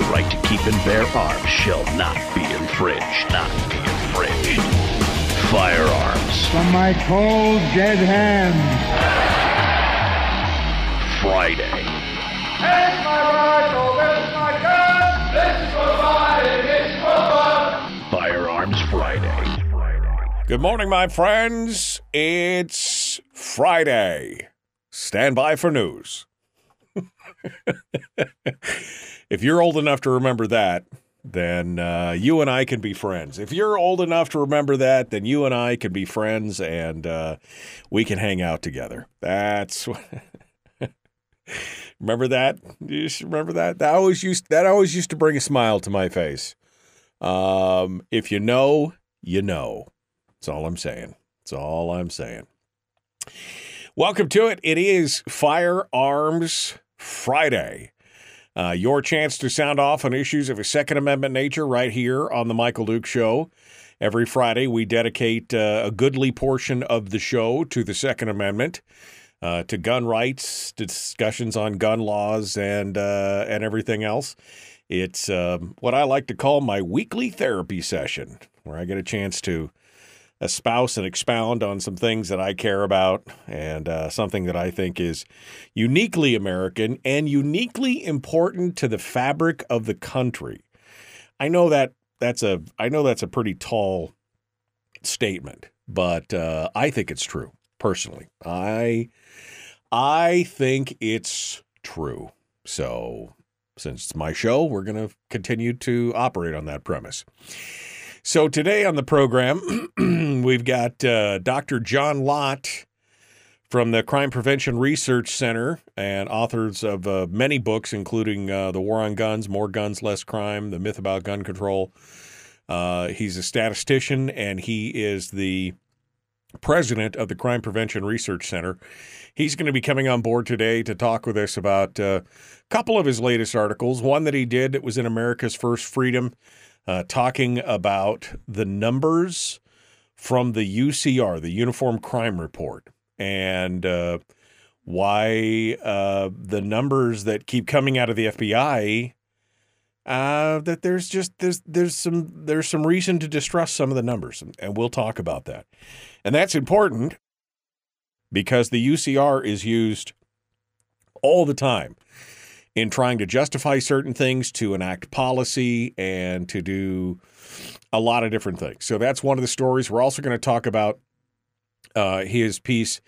The right to keep and bear arms shall not be infringed. Not be infringed. Firearms From my cold, dead hands. Friday. Here's my rifle, this is my gun, this is for fighting, it's for fun. Firearms Friday. Good morning, my friends. It's Friday. Stand by for news. if you're old enough to remember that, then uh, you and I can be friends. If you're old enough to remember that, then you and I can be friends and uh, we can hang out together. That's remember that. You remember that. That always used that always used to bring a smile to my face. Um, if you know, you know. That's all I'm saying. That's all I'm saying. Welcome to it. It is Firearms Friday. Uh, your chance to sound off on issues of a Second Amendment nature right here on The Michael Duke Show. Every Friday, we dedicate uh, a goodly portion of the show to the Second Amendment, uh, to gun rights, discussions on gun laws, and, uh, and everything else. It's um, what I like to call my weekly therapy session, where I get a chance to espouse and expound on some things that I care about and uh, something that I think is uniquely American and uniquely important to the fabric of the country. I know that that's a I know that's a pretty tall statement, but uh, I think it's true personally. I I think it's true. So since it's my show, we're going to continue to operate on that premise. So today on the program, we've got uh, Dr. John Lott from the Crime Prevention Research Center and authors of uh, many books, including uh, The War on Guns, More Guns, Less Crime, The Myth About Gun Control. Uh, he's a statistician and he is the president of the Crime Prevention Research Center. He's going to be coming on board today to talk with us about uh, a couple of his latest articles. One that he did that was in America's First Freedom uh, talking about the numbers from the UCR, the Uniform Crime Report, and uh, why uh, the numbers that keep coming out of the FBI. Uh, that there's just there's there's some there's some reason to distrust some of the numbers, and, we'll talk about that, and that's important because the UCR is used all the time in trying to justify certain things, to enact policy, and to do a lot of different things. So that's one of the stories. We're also going to talk about uh, his piece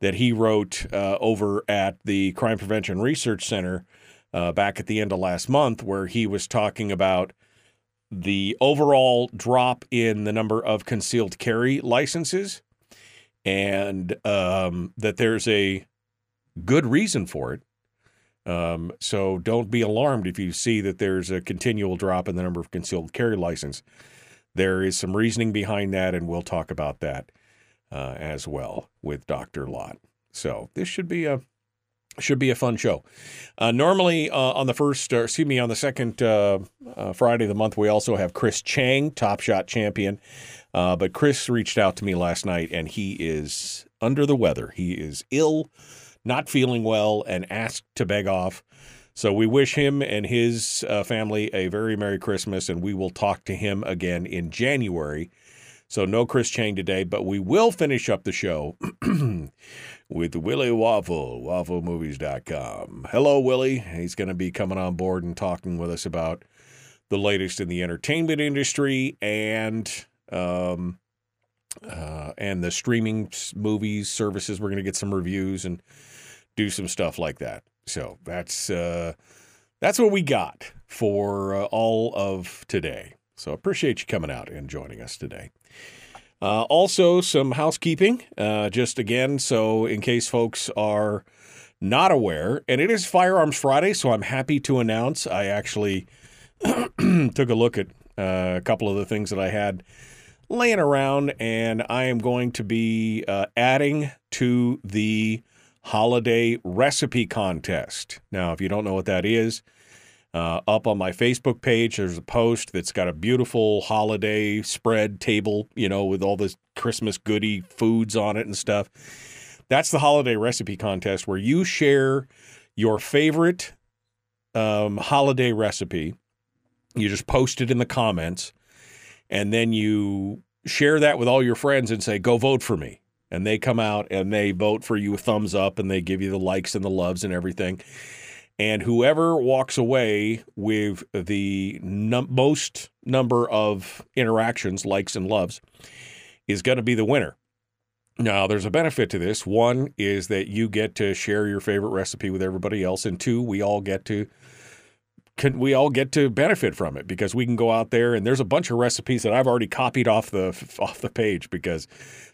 that he wrote uh, over at the Crime Prevention Research Center uh, back at the end of last month, where he was talking about the overall drop in the number of concealed carry licenses and um, that there's a good reason for it. Um, so don't be alarmed if you see that there's a continual drop in the number of concealed carry license. There is some reasoning behind that, and we'll talk about that uh, as well with Dr. Lott. So this should be a should be a fun show. Uh, normally uh, on the first, or excuse me, on the second uh, uh, Friday of the month, we also have Chris Cheng, Top Shot champion. Uh, but Chris reached out to me last night, and he is under the weather. He is ill, not feeling well, and asked to beg off. So we wish him and his uh, family a very Merry Christmas, and we will talk to him again in January. So no Chris Cheng today, but we will finish up the show with Willie Waffle, wafflemovies.com. Hello, Willie. He's going to be coming on board and talking with us about the latest in the entertainment industry and um, uh, and the streaming movies services. We're going to get some reviews and do some stuff like that. So that's uh, that's what we got for uh, all of today. So appreciate you coming out and joining us today. Uh, also, some housekeeping, uh, just again, so in case folks are not aware, and it is Firearms Friday, so I'm happy to announce I actually took a look at uh, a couple of the things that I had laying around, and I am going to be uh, adding to the holiday recipe contest. Now, if you don't know what that is, uh, up on my Facebook page, there's a post that's got a beautiful holiday spread table, you know, with all the Christmas goody foods on it and stuff. That's the holiday recipe contest where you share your favorite um, holiday recipe. You just post it in the comments, and then you share that with all your friends and say, "Go vote for me." And they come out and they vote for you thumbs up, and they give you the likes and the loves and everything. And whoever walks away with the num- most number of interactions, likes, and loves is going to be the winner. Now, there's a benefit to this. One is that you get to share your favorite recipe with everybody else, and two, we all get to can we all get to benefit from it because we can go out there and there's a bunch of recipes that I've already copied off the off the page because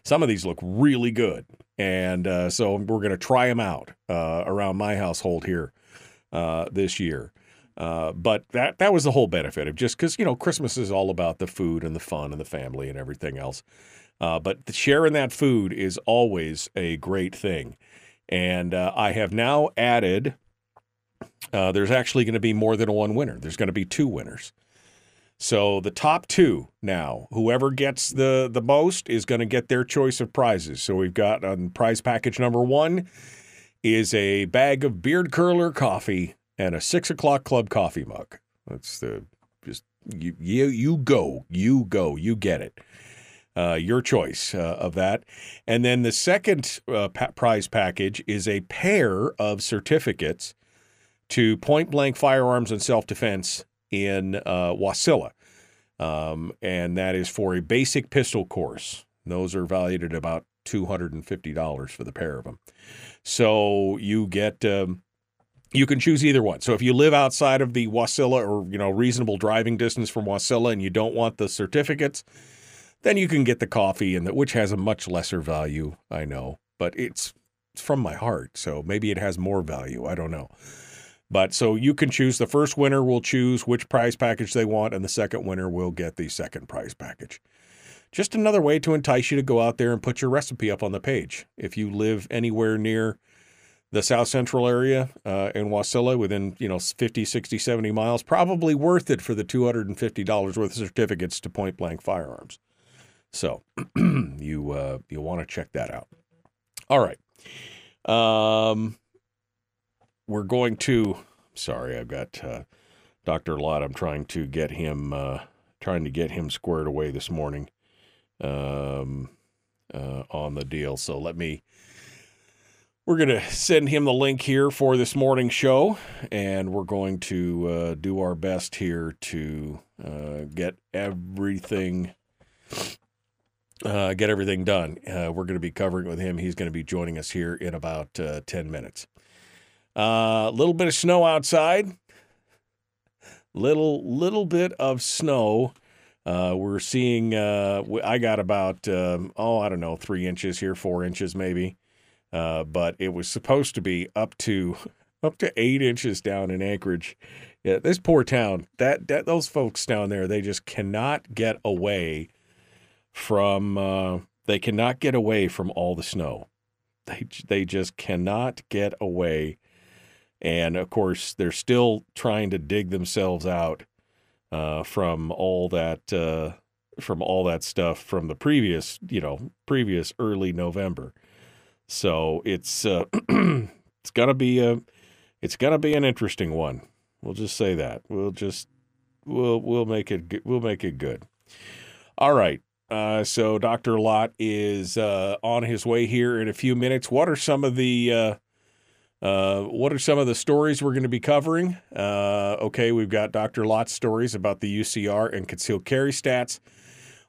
some of these look really good, and uh, so we're going to try them out uh, around my household here uh, this year. Uh, but that that was the whole benefit of just because you know Christmas is all about the food and the fun and the family and everything else. Uh, but sharing that food is always a great thing. And uh, I have now added, uh, there's actually going to be more than one winner. There's going to be two winners. So the top two now, whoever gets the, the most is going to get their choice of prizes. So we've got on prize package number one is a bag of beard curler coffee and a six o'clock club coffee mug. That's the just you you you go you go you get it uh, your choice uh, of that. And then the second uh, pa- prize package is a pair of certificates to point blank firearms and self defense in uh, Wasilla. Um, and that is for a basic pistol course. Those are valued at about $250 for the pair of them. So you get. Um, you can choose either one. So if you live outside of the Wasilla or you know reasonable driving distance from Wasilla and you don't want the certificates, then you can get the coffee, and the, which has a much lesser value, I know, but it's, it's from my heart, so maybe it has more value. I don't know. But so you can choose. The first winner will choose which prize package they want, and the second winner will get the second prize package. Just another way to entice you to go out there and put your recipe up on the page. If you live anywhere near the South Central area uh, in Wasilla within, you know, 50, 60, 70 miles, probably worth it for the $250 worth of certificates to point blank firearms. So you uh, you want to check that out. All right. Um, we're going to. Sorry, I've got uh, Doctor Lott. I'm trying to get him uh, trying to get him squared away this morning um, uh, on the deal. So let me. We're going to send him the link here for this morning show, and we're going to uh, do our best here to uh, get everything uh, get everything done. Uh, we're going to be covering with him. He's going to be joining us here in about uh, 10 minutes. A uh, little bit of snow outside. Little little bit of snow. Uh, we're seeing. Uh, I got about um, oh I don't know three inches here, four inches maybe, but it was supposed to be up to up to eight inches down in Anchorage. Yeah, this poor town. That that those folks down there, they just cannot get away from uh, they cannot get away from all the snow. They they just cannot get away, and of course they're still trying to dig themselves out uh, from all that uh, from all that stuff from the previous you know previous early November. So it's uh, it's gonna be a it's gonna be an interesting one. We'll just say that. We'll just we'll we'll make it we'll make it good. All right. Uh, so Dr. Lott is uh, on his way here in a few minutes. What are some of the uh, what are some of the stories we're going to be covering? Uh, okay, we've got Dr. Lott's stories about the UCR and concealed carry stats.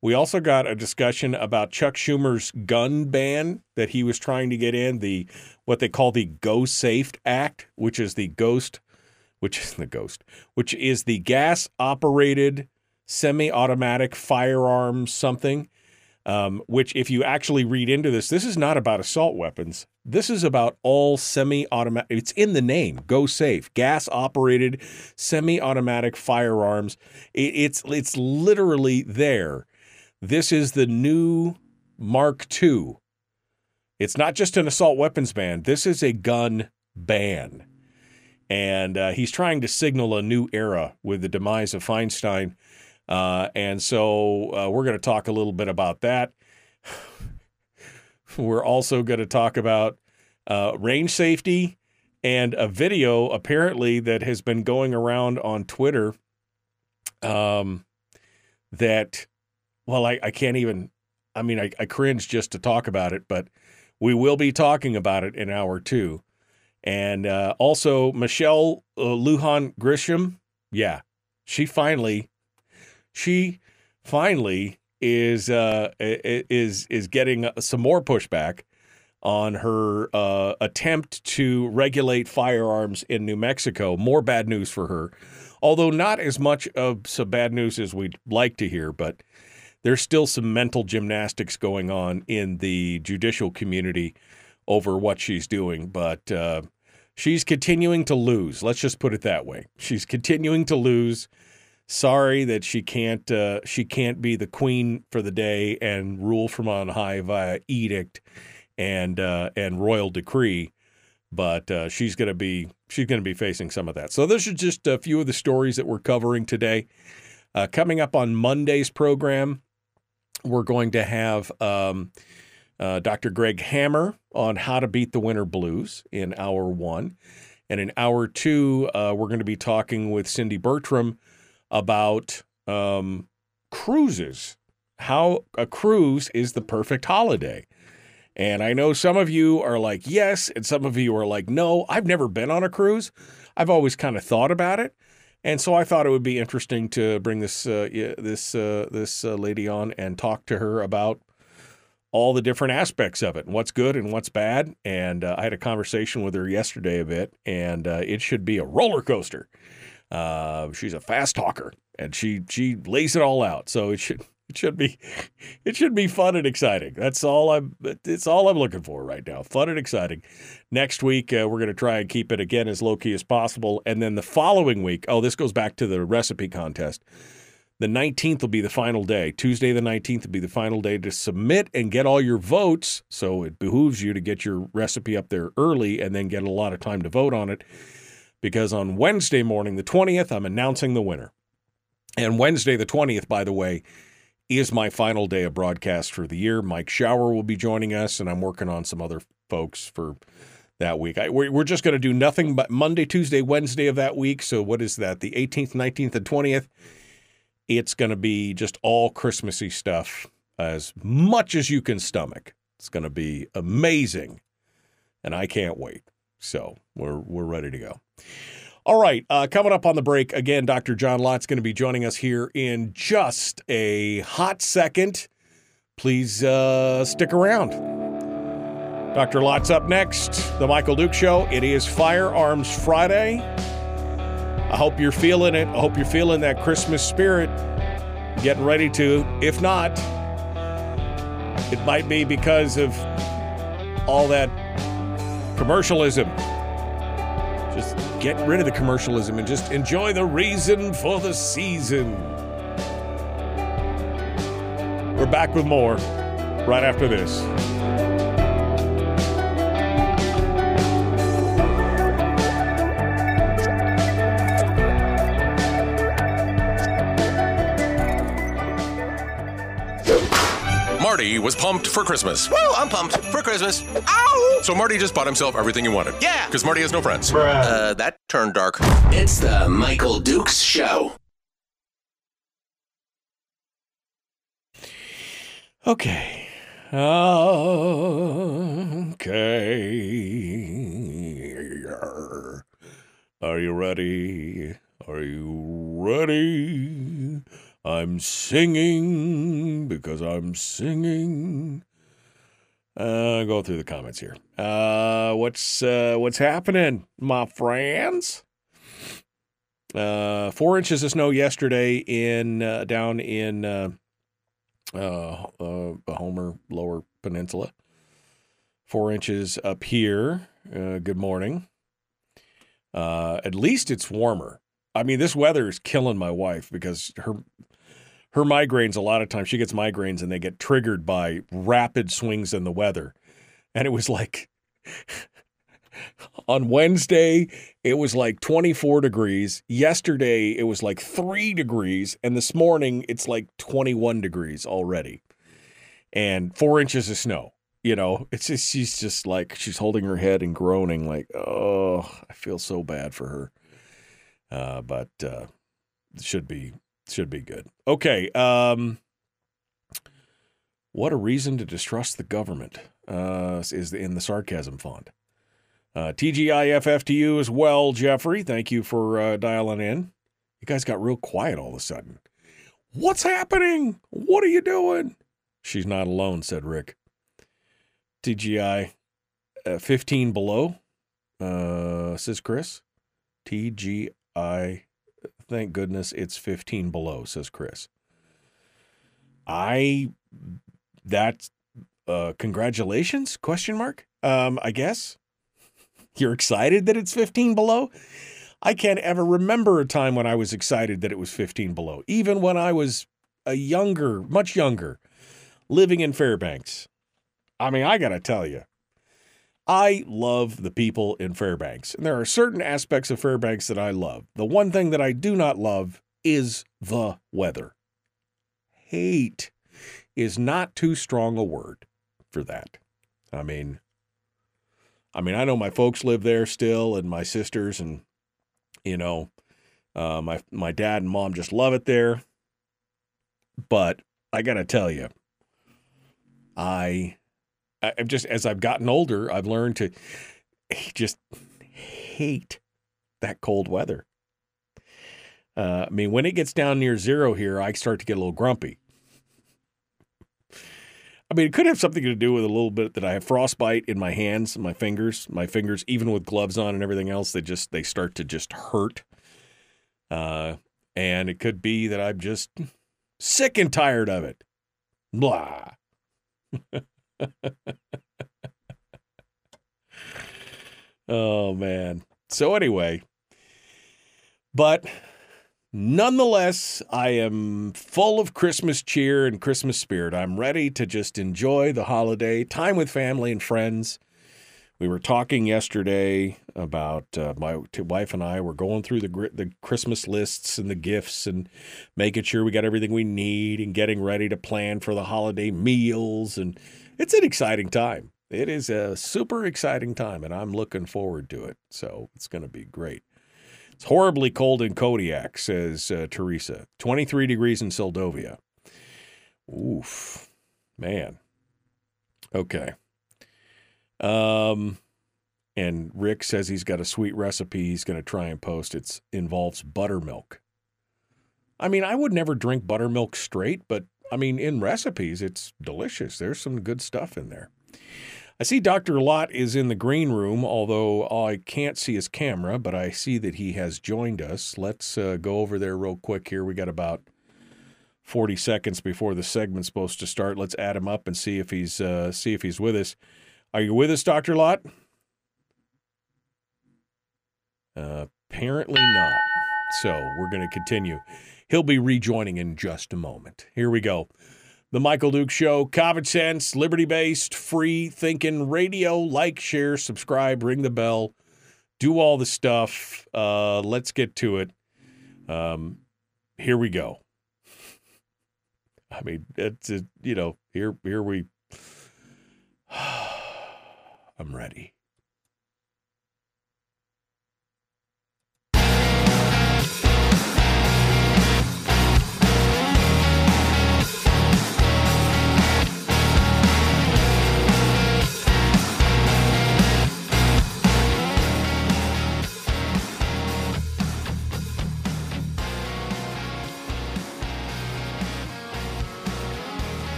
We also got a discussion about Chuck Schumer's gun ban that he was trying to get in the what they call the Go Safe Act, which is the ghost, which is the ghost, which is the gas operated semi automatic firearms something Um, which, if you actually read into this, this is not about assault weapons. This is about all semi-automatic. It's in the name. Go safe. Gas-operated, semi-automatic firearms. It, it's it's literally there. This is the new Mark II. It's not just an assault weapons ban. This is a gun ban, and uh, he's trying to signal a new era with the demise of Feinstein. Uh, and so uh, we're going to talk a little bit about that. we're also going to talk about uh, range safety and a video apparently that has been going around on Twitter. Um, that, well, I, I can't even, I mean, I, I cringe just to talk about it, but we will be talking about it in hour two. And uh, also, Michelle uh, Lujan Grisham, yeah, she finally she finally is uh, is is getting some more pushback on her uh, attempt to regulate firearms in New Mexico. More bad news for her, although not as much of some bad news as we'd like to hear. But there's still some mental gymnastics going on in the judicial community over what she's doing. But uh, she's continuing to lose. Let's just put it that way. She's continuing to lose sorry that she can't uh, she can't be the queen for the day and rule from on high via edict and uh, and royal decree. But uh, she's going to be she's going to be facing some of that. So those are just a few of the stories that we're covering today. Uh, coming up on Monday's program, we're going to have um, uh, Dr. Greg Hammer on how to beat the winter blues in hour one. And in hour two, uh, we're going to be talking with Cindy Bertram about um, cruises, how a cruise is the perfect holiday. And I know some of you are like, yes, and some of you are like, no, I've never been on a cruise. I've always kind of thought about it. And so I thought it would be interesting to bring this uh, this uh, this uh, lady on and talk to her about all the different aspects of it and what's good and what's bad. And uh, I had a conversation with her yesterday a bit, and uh, it should be a roller coaster. Uh, she's a fast talker, and she she lays it all out. So it should it should be it should be fun and exciting. That's all I'm it's all I'm looking for right now. Fun and exciting. Next week uh, we're going to try and keep it again as low key as possible, and then the following week. Oh, this goes back to the recipe contest. The 19th will be the final day. Tuesday, the 19th, will be the final day to submit and get all your votes. So it behooves you to get your recipe up there early and then get a lot of time to vote on it because on Wednesday morning, the 20th, I'm announcing the winner. And Wednesday, the 20th, by the way, is my final day of broadcast for the year. Mike Shower will be joining us, and I'm working on some other folks for that week. I, we're, we're just going to do nothing but Monday, Tuesday, Wednesday of that week. So, what is that? The 18th, 19th, and 20th. It's going to be just all Christmassy stuff as much as you can stomach. It's going to be amazing, and I can't wait. So we're we're ready to go. All right, uh, coming up on the break again, Dr. John Lott's going to be joining us here in just a hot second. Please uh, stick around. Dr. Lott's up next. The Michael Duke Show. It is Firearms Friday. I hope you're feeling it. I hope you're feeling that Christmas spirit. Getting ready to. If not, it might be because of all that commercialism. Just get rid of the commercialism and just enjoy the reason for the season. We're back with more right after this. Marty was pumped for Christmas. Woo, I'm pumped for Christmas. Ow! So Marty just bought himself everything he wanted. Yeah. Because Marty has no friends. Uh, that turned dark. It's the Michael Dukes Show. Okay. Okay. Are you ready? Are you ready? I'm singing because I'm singing. Uh, go through the comments here. Uh, what's uh, what's happening, my friends? Uh, four inches of snow yesterday in uh, down in uh, uh, uh, the Homer Lower Peninsula. Four inches up here. Uh, good morning. Uh, at least it's warmer. I mean, this weather is killing my wife because her her migraines. A lot of times, she gets migraines and they get triggered by rapid swings in the weather. And it was like on Wednesday, it was like 24 degrees. Yesterday, it was like three degrees. And this morning, it's like 21 degrees already. And four inches of snow. You know, it's just, she's just like, she's holding her head and groaning, like, oh, I feel so bad for her. Uh, but uh, should be should be good. Okay. Um, what a reason to distrust the government uh, is in the sarcasm font. Uh, TGIFF to you as well, Jeffrey. Thank you for uh, dialing in. You guys got real quiet all of a sudden. What's happening? What are you doing? She's not alone, said Rick. TGI uh, 15 below, uh, says Chris. TGI, thank goodness it's 15 below, says Chris. I, that's, uh, congratulations, question mark, um, I guess. You're excited that it's 15 below? I can't ever remember a time when I was excited that it was 15 below, even when I was a younger, much younger, living in Fairbanks. I mean, I got to tell you, I love the people in Fairbanks. And there are certain aspects of Fairbanks that I love. The one thing that I do not love is the weather. Hate is not too strong a word for that. I mean, I mean, I know my folks live there still, and my sisters, and you know, uh, my my dad and mom just love it there. But I gotta tell you, I, I've just as I've gotten older, I've learned to just hate that cold weather. Uh, I mean, when it gets down near zero here, I start to get a little grumpy. I mean, it could have something to do with a little bit that I have frostbite in my hands, my fingers, my fingers, even with gloves on and everything else, they just they start to just hurt. Uh, and it could be that I'm just sick and tired of it. Blah. oh man. So anyway, but Nonetheless, I am full of Christmas cheer and Christmas spirit. I'm ready to just enjoy the holiday, time with family and friends. We were talking yesterday about uh, my wife and I were going through the the Christmas lists and the gifts and making sure we got everything we need and getting ready to plan for the holiday meals and it's an exciting time. It is a super exciting time and I'm looking forward to it. So, it's going to be great. It's horribly cold in Kodiak, says uh, Teresa. 23 degrees in Seldovia. Oof. Man. Okay. Um, and Rick says he's got a sweet recipe he's going to try and post. It involves buttermilk. I mean, I would never drink buttermilk straight, but I mean, in recipes, it's delicious. There's some good stuff in there. I see Dr. Lott is in the green room, although I can't see his camera, but I see that he has joined us. Let's uh, go over there real quick here. We got about 40 seconds before the segment's supposed to start. Let's add him up and see if he's uh, see if he's with us. Are you with us, Dr. Lott? Uh, apparently not. So we're going to continue. He'll be rejoining in just a moment. Here we go. The Michael Duke Show, common sense, liberty based, free thinking radio. Like, share, subscribe, ring the bell, do all the stuff. Uh, let's get to it. Um, here we go. I mean, it's a, you know, here here we. I'm ready.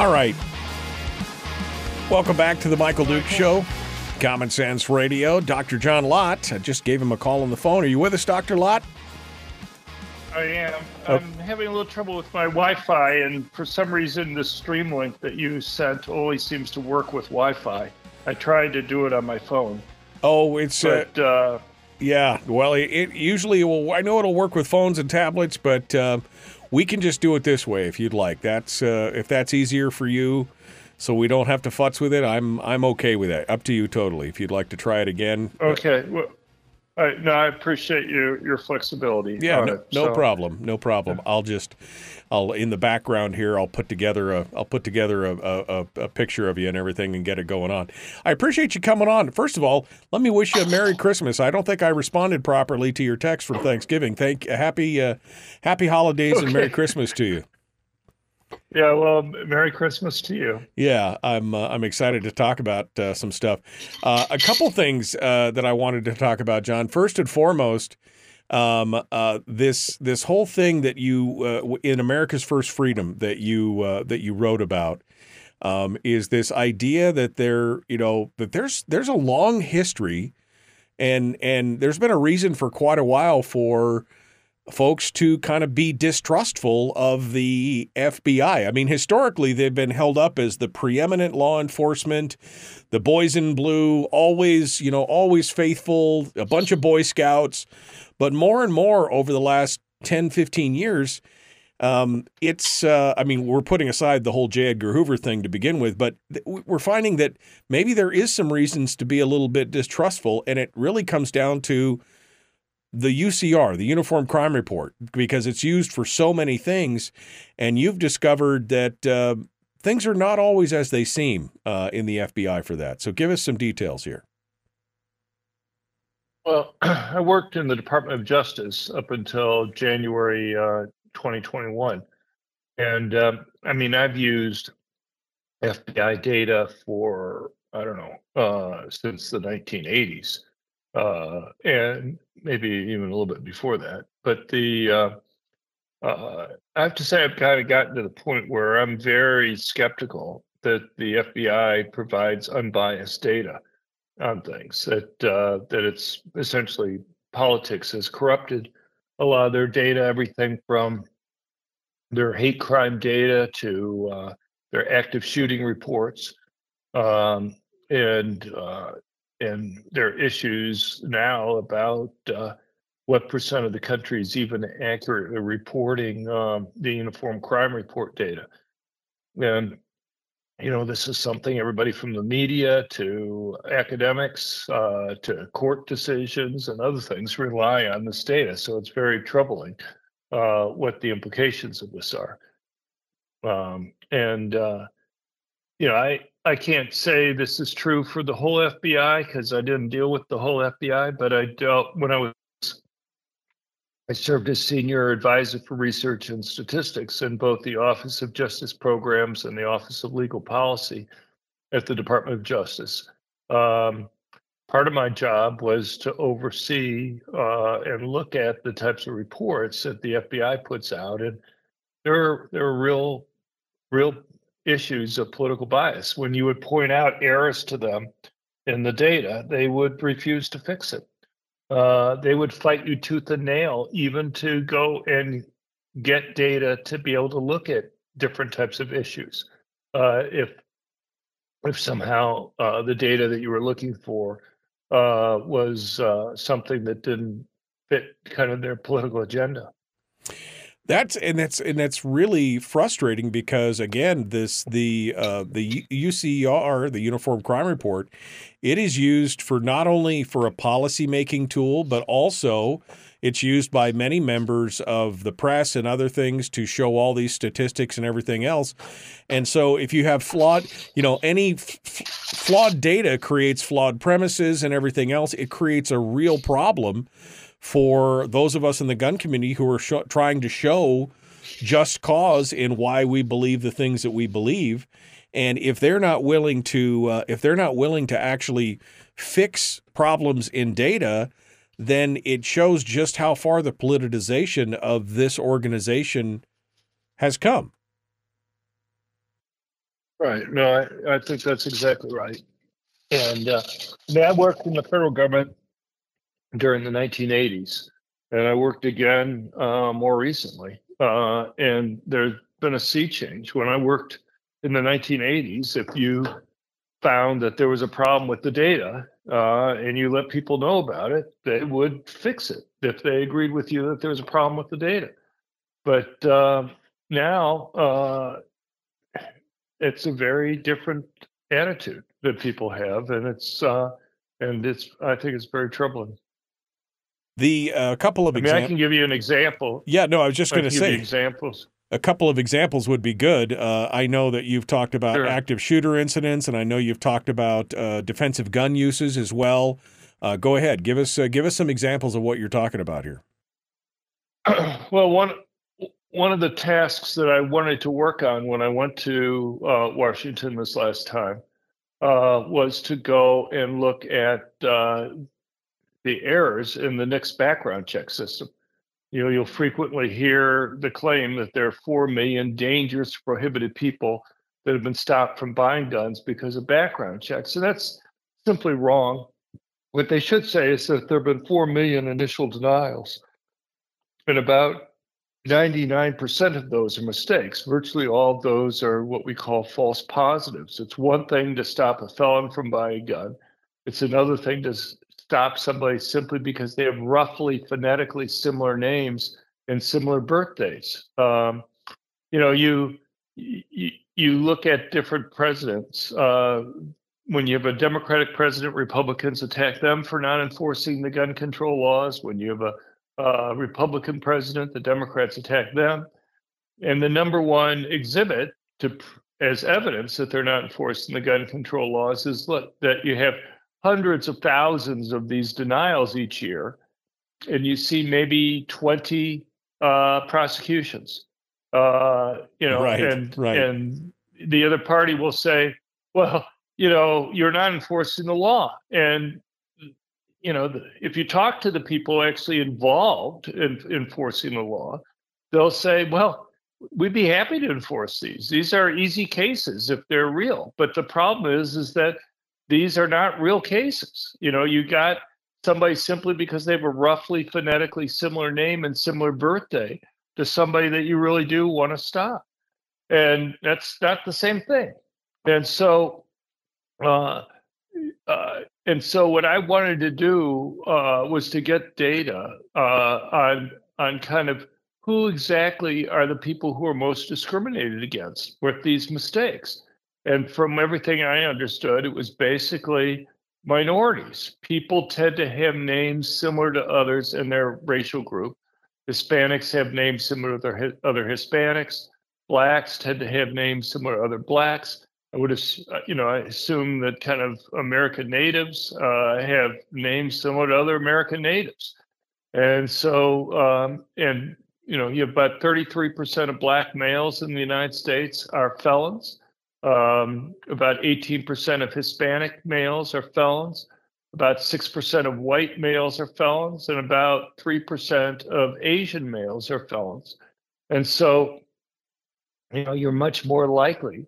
All right. Welcome back to the Michael Duke Show, Common Sense Radio. Dr. John Lott. I just gave him a call on the phone. Are you with us, Dr. Lott? I am. Oh. I'm having a little trouble with my Wi-Fi, and for some reason, the stream link that you sent only seems to work with Wi-Fi. I tried to do it on my phone, Oh, it's uh, uh, yeah. Well, it, it usually will. I know it'll work with phones and tablets, but uh, we can just do it this way if you'd like. That's uh, if that's easier for you, so we don't have to futz with it. I'm I'm okay with that. Up to you totally. If you'd like to try it again. okay. I, no, I appreciate your your flexibility. Yeah, no, it, no so- problem, no problem. I'll just, I'll in the background here. I'll put together a, I'll put together a, a, a, picture of you and everything and get it going on. I appreciate you coming on. First of all, let me wish you a Merry Christmas. I don't think I responded properly to your text from Thanksgiving. Thank, happy, uh, happy holidays and Merry Christmas to you. Yeah. Well, Merry Christmas to you. Yeah, I'm uh, I'm excited to talk about uh, some stuff. Uh, a couple things uh, that I wanted to talk about, John. First and foremost, um, uh, this this whole thing that you uh, in America's First Freedom that you that you wrote about um, is this idea that there you know that there's there's a long history, and and there's been a reason for quite a while for folks to kind of be distrustful of the FBI. I mean, historically, they've been held up as the preeminent law enforcement, the boys in blue, always, you know, always faithful, a bunch of Boy Scouts. But more and more over the last 10, 15 years, um, it's, uh, I mean, we're putting aside the whole J. Edgar Hoover thing to begin with, but th- we're finding that maybe there is some reasons to be a little bit distrustful, and it really comes down to the UCR, the Uniform Crime Report, because it's used for so many things, and you've discovered that uh, things are not always as they seem uh, in the FBI for that. So give us some details here. Well, I worked in the Department of Justice up until January uh, 2021. And um, I mean, I've used FBI data for, I don't know, uh, since the 1980s, uh, and maybe even a little bit before that. But the, uh, uh, I have to say, I've kind of gotten to the point where I'm very skeptical that the FBI provides unbiased data on things that uh, that it's essentially politics has corrupted a lot of their data, everything from their hate crime data to uh, their active shooting reports, um, and uh, and there are issues now about uh, what percent of the country is even accurately reporting um, the uniform crime report data, and you know, this is something everybody from the media to academics uh, to court decisions and other things rely on this data. So it's very troubling uh, what the implications of this are. Um, and, uh, you know, I, I can't say this is true for the whole FBI because I didn't deal with the whole FBI, but I dealt when I was I served as senior advisor for research and statistics in both the Office of Justice Programs and the Office of Legal Policy at the Department of Justice. Um, part of my job was to oversee uh, and look at the types of reports that the FBI puts out, and there are there are real real issues of political bias. When you would point out errors to them in the data, they would refuse to fix it uh, they would fight you tooth and nail even to go and get data to be able to look at different types of issues. Uh, if if somehow uh, the data that you were looking for uh, was uh, something that didn't fit kind of their political agenda. That's and that's and that's really frustrating because again, this the uh, the UCR, the Uniform Crime Report, it is used for not only for a policy making tool, but also it's used by many members of the press and other things to show all these statistics and everything else. And so, if you have flawed, you know, any f- flawed data creates flawed premises and everything else. It creates a real problem for those of us in the gun community who are sh- trying to show just cause in why we believe the things that we believe. And if they're not willing to, uh, if they're not willing to actually fix problems in data, then it shows just how far the politicization of this organization has come. Right. No, I, I think that's exactly right. And uh, I mean, I worked in the federal government during the 1980s, and I worked again uh, more recently. Uh, and there's been a sea change. When I worked in the 1980s, if you found that there was a problem with the data uh, and you let people know about it, they would fix it if they agreed with you that there was a problem with the data. But uh, now uh, it's a very different attitude that people have, and it's uh, and it's I think it's very troubling. The uh, couple of I mean, examples. I can give you an example. Yeah, no, I was just going to can give you say examples. a couple of examples would be good. Uh, I know that you've talked about Sure. active shooter incidents, and I know you've talked about uh, defensive gun uses as well. Uh, go ahead, give us uh, give us some examples of what you're talking about here. well, one one of the tasks that I wanted to work on when I went to uh, Washington this last time uh, was to go and look at uh, the errors in the NICS background check system. You know, you'll frequently hear the claim that there are four million dangerous, prohibited people that have been stopped from buying guns because of background checks, and that's simply wrong. What they should say is that there have been four million initial denials, and about 99% of those are mistakes. Virtually all of those are what we call false positives. It's one thing to stop a felon from buying a gun, it's another thing to stop somebody simply because they have roughly phonetically similar names and similar birthdays. Um, you know, you, you you look at different presidents. Uh, when you have a Democratic president, Republicans attack them for not enforcing the gun control laws. When you have a Republican president, the Democrats attack them. And the number one exhibit to as evidence that they're not enforcing the gun control laws is look, that you have hundreds of thousands of these denials each year, and you see maybe 20 uh, prosecutions. Uh, you know, Right, and right. and the other party will say, well, you know, you're not enforcing the law, and you know, the, if you talk to the people actually involved in enforcing the law, they'll say, well, we'd be happy to enforce these. These are easy cases if they're real. But the problem is, is that these are not real cases. You know, you got somebody simply because they have a roughly phonetically similar name and similar birthday to somebody that you really do want to stop. And that's not the same thing. And so, uh, uh, and so what I wanted to do uh, was to get data uh, on on kind of who exactly are the people who are most discriminated against with these mistakes. And from everything I understood, it was basically minorities. People tend to have names similar to others in their racial group. Hispanics have names similar to their other Hispanics. Blacks tend to have names similar to other blacks. I would have, you know, I assume that kind of American natives uh, have names similar to other American natives. And so, um, and, you know, you have about 33% of black males in the United States are felons. Um, about 18% of Hispanic males are felons. About 6% of white males are felons, and about 3% of Asian males are felons. And so, you know, you're much more likely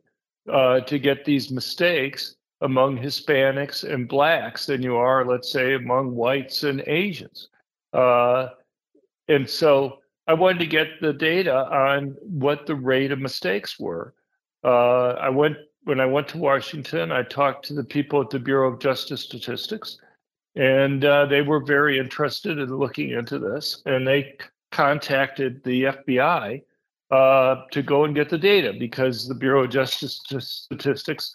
uh, to get these mistakes among Hispanics and blacks than you are, let's say, among whites and Asians. Uh, and so I wanted to get the data on what the rate of mistakes were. Uh, I went when I went to Washington. I talked to the people at the Bureau of Justice Statistics, and uh, they were very interested in looking into this. And they contacted the FBI uh, to go and get the data because the Bureau of Justice Statistics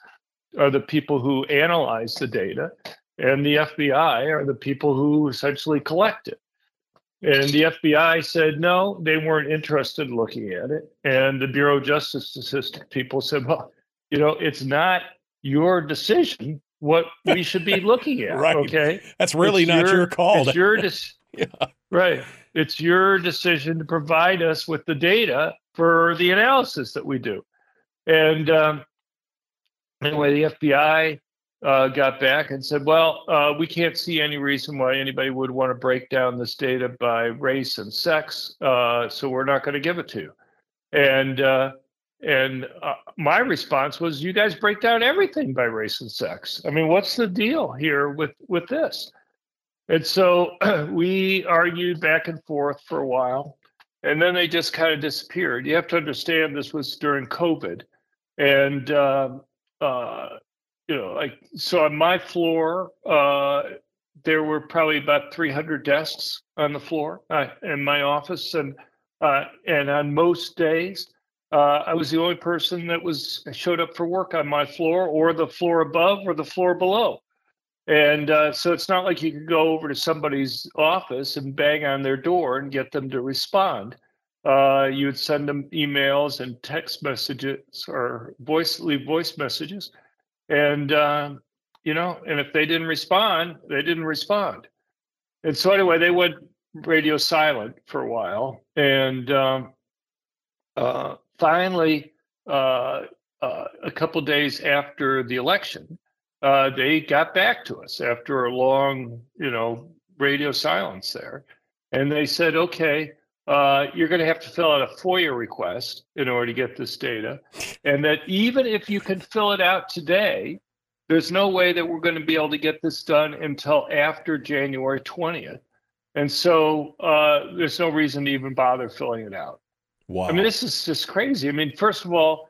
are the people who analyze the data, and the FBI are the people who essentially collect it. And the FBI said no, they weren't interested in looking at it. And the Bureau of Justice Statistics people said, well, you know, it's not your decision what we should be looking at. Right. Okay. That's really It's not your call. It's your dis- Right. It's your decision to provide us with the data for the analysis that we do. And um, anyway, the FBI uh, got back and said, well, uh, we can't see any reason why anybody would want to break down this data by race and sex, uh, so we're not going to give it to you. And uh, and uh, my response was, "You guys break down everything by race and sex. I mean, what's the deal here with with this?" And so we argued back and forth for a while, and then they just kind of disappeared. You have to understand this was during COVID, and uh, uh, you know, like so on my floor, uh, there were probably about 300 desks on the floor uh, in my office, and uh, and on most days, uh, I was the only person that was showed up for work on my floor, or the floor above, or the floor below. And uh, so it's not like you could go over to somebody's office and bang on their door and get them to respond. Uh, you would send them emails and text messages or voice leave voice messages, and um, you know, and if they didn't respond, they didn't respond. And so anyway, they went radio silent for a while, and um, uh, finally, uh, uh, a couple days after the election, uh, they got back to us after a long, you know, radio silence there, and they said, "Okay, uh, you're going to have to fill out a FOIA request in order to get this data, and that even if you can fill it out today, there's no way that we're going to be able to get this done until after January 20th." And so uh, there's no reason to even bother filling it out. Wow. I mean, this is just crazy. I mean, first of all,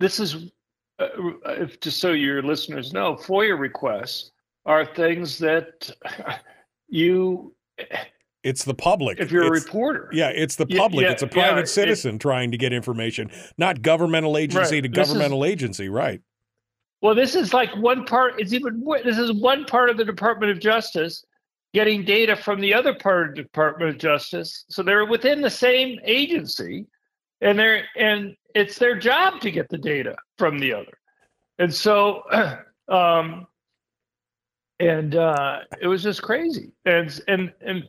this is, uh, if, just so your listeners know, FOIA requests are things that you. It's the public. If you're it's, a reporter. Yeah, it's the public. Yeah, it's a private yeah, citizen trying to get information, not governmental agency Right. to This is- governmental agency. Right. Well, this is like one part. It's even this is one part of the Department of Justice getting data from the other part of the Department of Justice. So they're within the same agency, and they're and it's their job to get the data from the other. And so, um, and uh, it was just crazy. And and and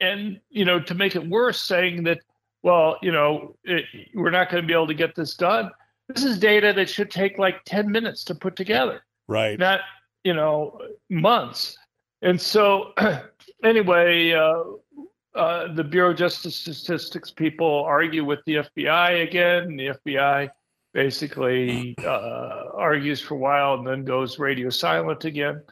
and you know, to make it worse, saying that, well, you know, it, we're not going to be able to get this done. This is data that should take like 10 minutes to put together, Right. not, you know, months. And so, anyway, uh, uh, the Bureau of Justice Statistics people argue with the FBI again. The FBI basically uh, argues for a while and then goes radio silent again.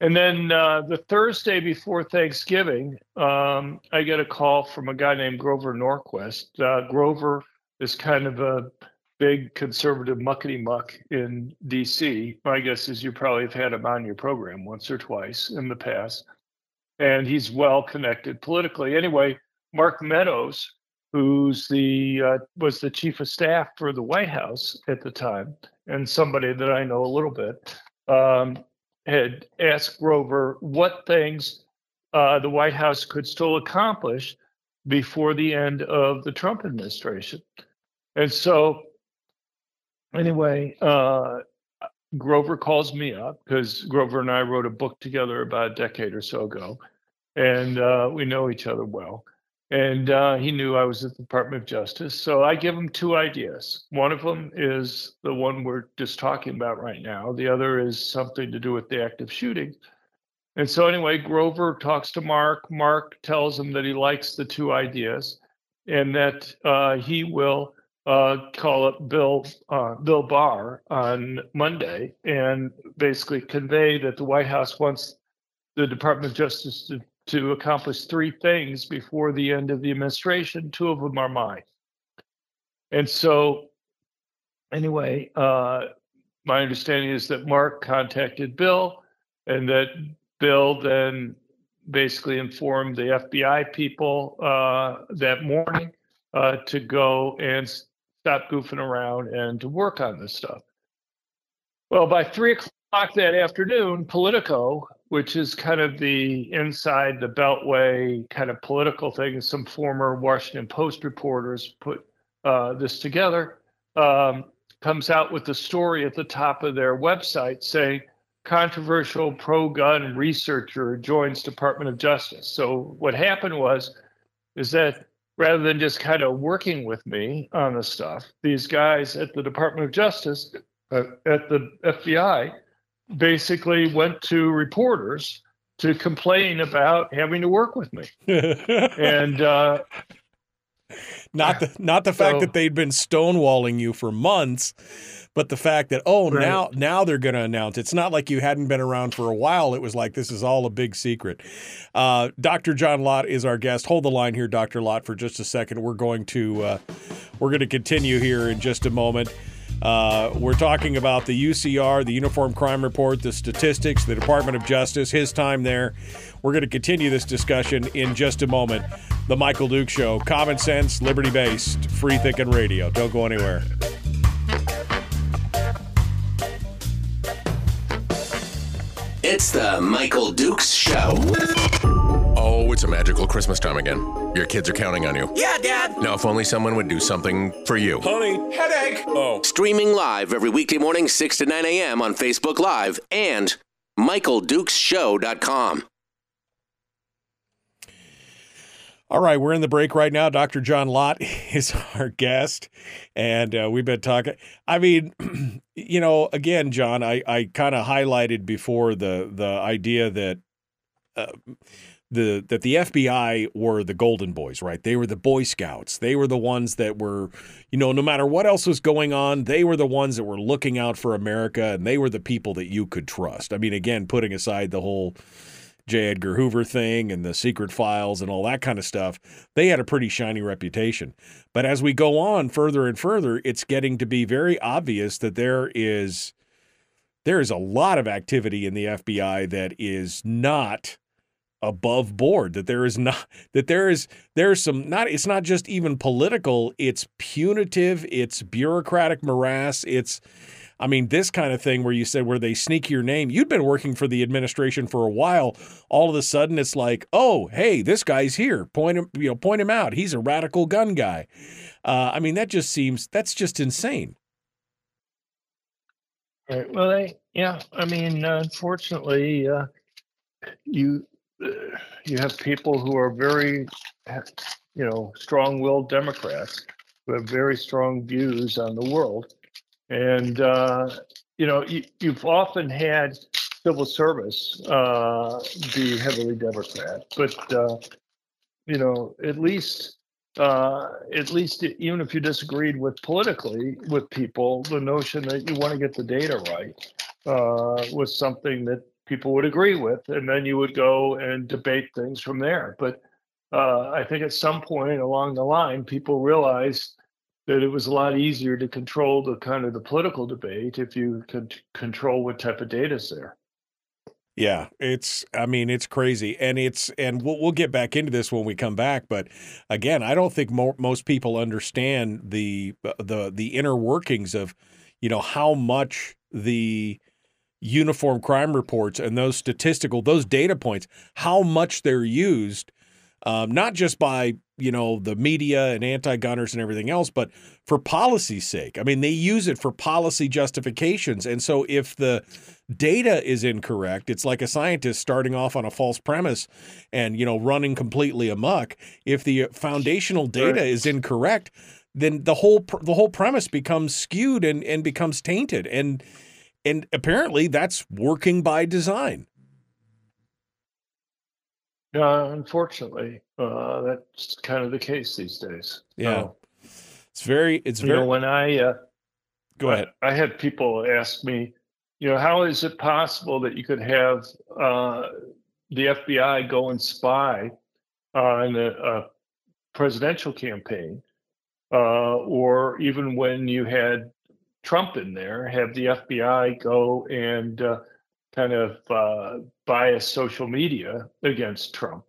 And then uh, the Thursday before Thanksgiving, um, I get a call from a guy named Grover Norquist. Uh, Grover is kind of a big conservative muckety muck in DC. My guess is you probably have had him on your program once or twice in the past. And he's well connected politically. Anyway, Mark Meadows, who's the uh, was the chief of staff for the White House at the time, and somebody that I know a little bit, um, had asked Grover what things uh, the White House could still accomplish before the end of the Trump administration. And so, anyway, uh, Grover calls me up because Grover and I wrote a book together about a decade or so ago, and uh, we know each other well. And uh, he knew I was at the Department of Justice. So I give him two ideas. One of them is the one we're just talking about right now, the other is something to do with the active shooting. And so, anyway, Grover talks to Mark. Mark tells him that he likes the two ideas and that uh, he will uh, call up Bill uh, Bill Barr on Monday and basically convey that the White House wants the Department of Justice to, to accomplish three things before the end of the administration. Two of them are mine. And so, anyway, uh, my understanding is that Mark contacted Bill and that Bill then basically informed the FBI people uh, that morning uh, to go and stop goofing around and to work on this stuff. Well, by three o'clock that afternoon, Politico, which is kind of the inside the Beltway kind of political thing, some former Washington Post reporters put uh, this together, um, comes out with the story at the top of their website saying, controversial pro-gun researcher joins Department of Justice. So what happened was, is that rather than just kind of working with me on the stuff, these guys at the Department of Justice, uh, at the FBI, basically went to reporters to complain about having to work with me. and uh, not the not the fact So- that they'd been stonewalling you for months, but the fact that oh Right. now now they're going to announce. It's not like you hadn't been around for a while. It was like this is all a big secret. Uh, Dr. John Lott is our guest. Hold the line here, Dr. Lott, for just a second. We're going to uh, we're going to continue here in just a moment. Uh, we're talking about the UCR, the Uniform Crime Report, the statistics, the Department of Justice, his time there. We're going to continue this discussion in just a moment. The Michael Dukes Show, common sense, liberty based, free thinking radio. Don't go anywhere. It's the Michael Dukes Show. Oh, it's a magical Christmas time again. Your kids are counting on you. Yeah, Dad. Now, if only someone would do something for you. Honey, headache. Oh. Streaming live every weekday morning, 6 to 9 a.m. on Facebook Live and MichaelDukesShow.com. All right, we're in the break right now. Dr. John Lott is our guest, and uh, we've been talking. I mean, you know, again, John, I, I kind of highlighted before the the idea that uh, the that the FBI were the Golden Boys, right? They were the Boy Scouts. They were the ones that were, you know, no matter what else was going on, they were the ones that were looking out for America, and they were the people that you could trust. I mean, again, putting aside the whole J. Edgar Hoover thing and the secret files and all that kind of stuff, they had a pretty shiny reputation. But as we go on further and further, it's getting to be very obvious that there is there is a lot of activity in the FBI that is not above board that there is not that there is there's some not it's not just even political it's punitive it's bureaucratic morass it's I mean, this kind of thing where you said where they sneak your name. You'd been working for the administration for a while. All of a sudden, it's like, oh, hey, this guy's here. Point him, you know, point him out. He's a radical gun guy. Uh, I mean, that just seems that's just insane. Right. Well, they, yeah. I mean, unfortunately, uh, you you have people who are very, you know, strong-willed Democrats who have very strong views on the world, and uh, you know, you, you've often had civil service uh, be heavily Democrat, but uh, you know, at least uh, at least even if you disagreed with politically with people, the notion that you want to get the data right uh, was something that people would agree with, and then you would go and debate things from there. But uh, I think at some point along the line, people realized that it was a lot easier to control the kind of the political debate if you could control what type of data is there. Yeah, it's I mean it's crazy and it's and we'll we'll get back into this when we come back but again, I don't think mo- most people understand the the the inner workings of you know how much the uniform crime reports and those statistical those data points how much they're used um, not just by you know the media and anti-gunners and everything else but for policy's sake. I mean they use it for policy justifications. And so if the data is incorrect it's like a scientist starting off on a false premise and you know running completely amok if the foundational data is incorrect then the whole pr- the whole premise becomes skewed and and becomes tainted. And and apparently that's working by design Uh, unfortunately, uh, that's kind of the case these days. Yeah. So, it's very it's you very know, when I uh, go ahead I had people ask me, you know, how is it possible that you could have uh, the FBI go and spy on a, a presidential campaign, uh, or even when you had Trump in there, have the FBI go and uh, kind of uh, bias social media against Trump?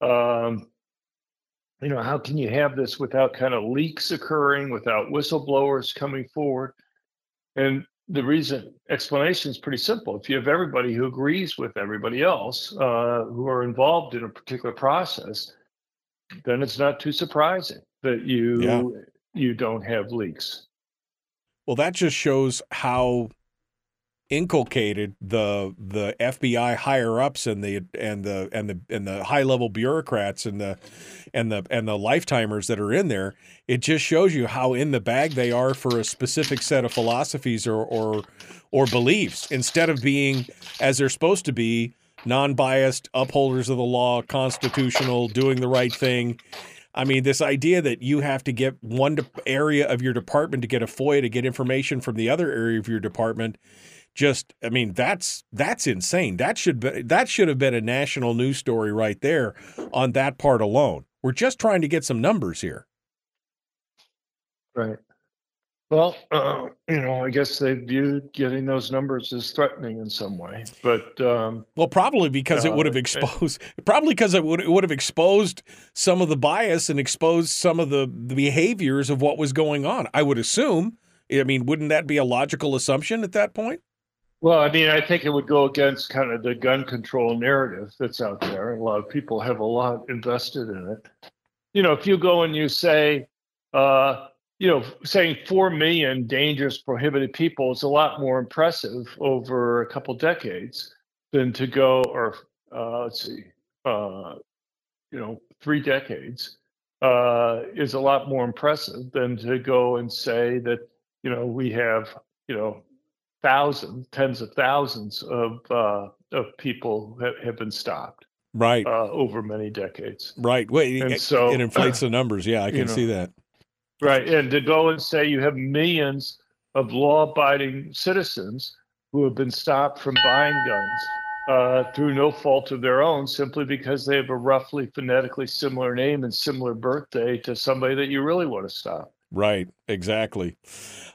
Um, you know, how can you have this without kind of leaks occurring, without whistleblowers coming forward? And the reason explanation is pretty simple. If you have everybody who agrees with everybody else uh, who are involved in a particular process, then it's not too surprising that you Yeah. you don't have leaks. Well, that just shows how inculcated the the FBI higher ups and the and the and the and the high level bureaucrats and the and the and the lifetimers that are in there. It just shows you how in the bag they are for a specific set of philosophies or or or beliefs instead of being as they're supposed to be non-biased upholders of the law, constitutional, doing the right thing. I mean, this idea that you have to get one de- area of your department to get a FOIA to get information from the other area of your department, just I mean, that's that's insane. That should be that should have been a national news story right there on that part alone. We're just trying to get some numbers here. Right. Well, uh, you know, I guess they viewed getting those numbers as threatening in some way, but um, well, probably because uh, it would have exposed, probably because it would it would have exposed some of the bias and exposed some of the, the behaviors of what was going on. I would assume. I mean, wouldn't that be a logical assumption at that point? Well, I mean, I think it would go against kind of the gun control narrative that's out there, and a lot of people have a lot invested in it. You know, if you go and you say, uh, you know, saying 4 million dangerous prohibited people is a lot more impressive over a couple decades than to go, or uh, let's see, uh, you know, three decades uh, is a lot more impressive than to go and say that, you know, we have, you know, thousands, tens of thousands of, uh, of people have, have been stopped right uh, over many decades. Right. Wait, and it, so it inflates the numbers. Yeah, I can you know, see that. Right. And to go and say you have millions of law abiding citizens who have been stopped from buying guns uh, through no fault of their own, simply because they have a roughly phonetically similar name and similar birthday to somebody that you really want to stop. Right, exactly.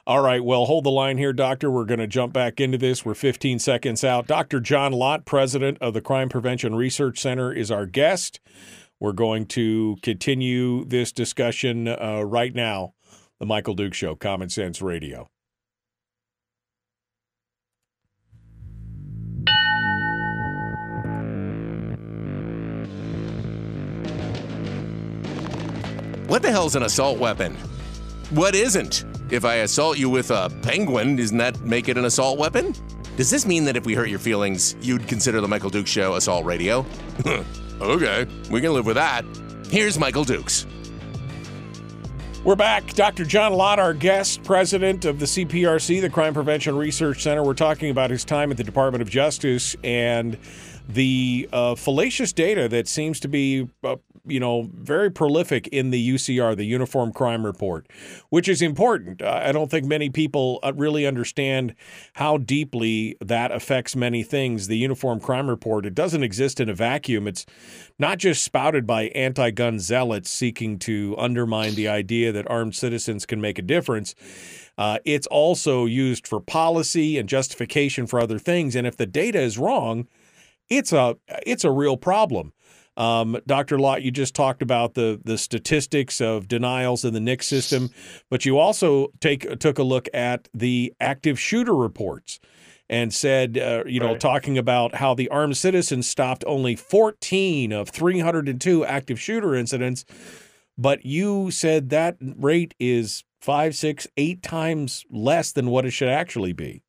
All right, well, hold the line here, Doctor. We're going to jump back into this. We're 15 seconds out. Dr. John Lott, president of the Crime Prevention Research Center, is our guest. We're going to continue this discussion uh, right now. The Michael Dukes Show, Common Sense Radio. What the hell's an assault weapon? What isn't? If I assault you with a penguin, doesn't that make it an assault weapon? Does this mean that if we hurt your feelings, you'd consider the Michael Dukes Show assault radio? Okay, we can live with that. Here's Michael Dukes. We're back. Dr. John Lott, our guest, president of the CPRC, the Crime Prevention Research Center. We're talking about his time at the Department of Justice and the uh, fallacious data that seems to be uh, you know, very prolific in the UCR, the Uniform Crime Report, which is important. Uh, I don't think many people uh, really understand how deeply that affects many things. The Uniform Crime Report, it doesn't exist in a vacuum. It's not just spouted by anti gun zealots seeking to undermine the idea that armed citizens can make a difference. Uh, it's also used for policy and justification for other things. And if the data is wrong, it's a it's a real problem. Um, Dr. Lott, you just talked about the the statistics of denials in the NICS system, but you also take took a look at the active shooter reports and said, uh, you know, right. talking about how the armed citizens stopped only 14 of 302 active shooter incidents, but you said that rate is five, six, eight times less than what it should actually be.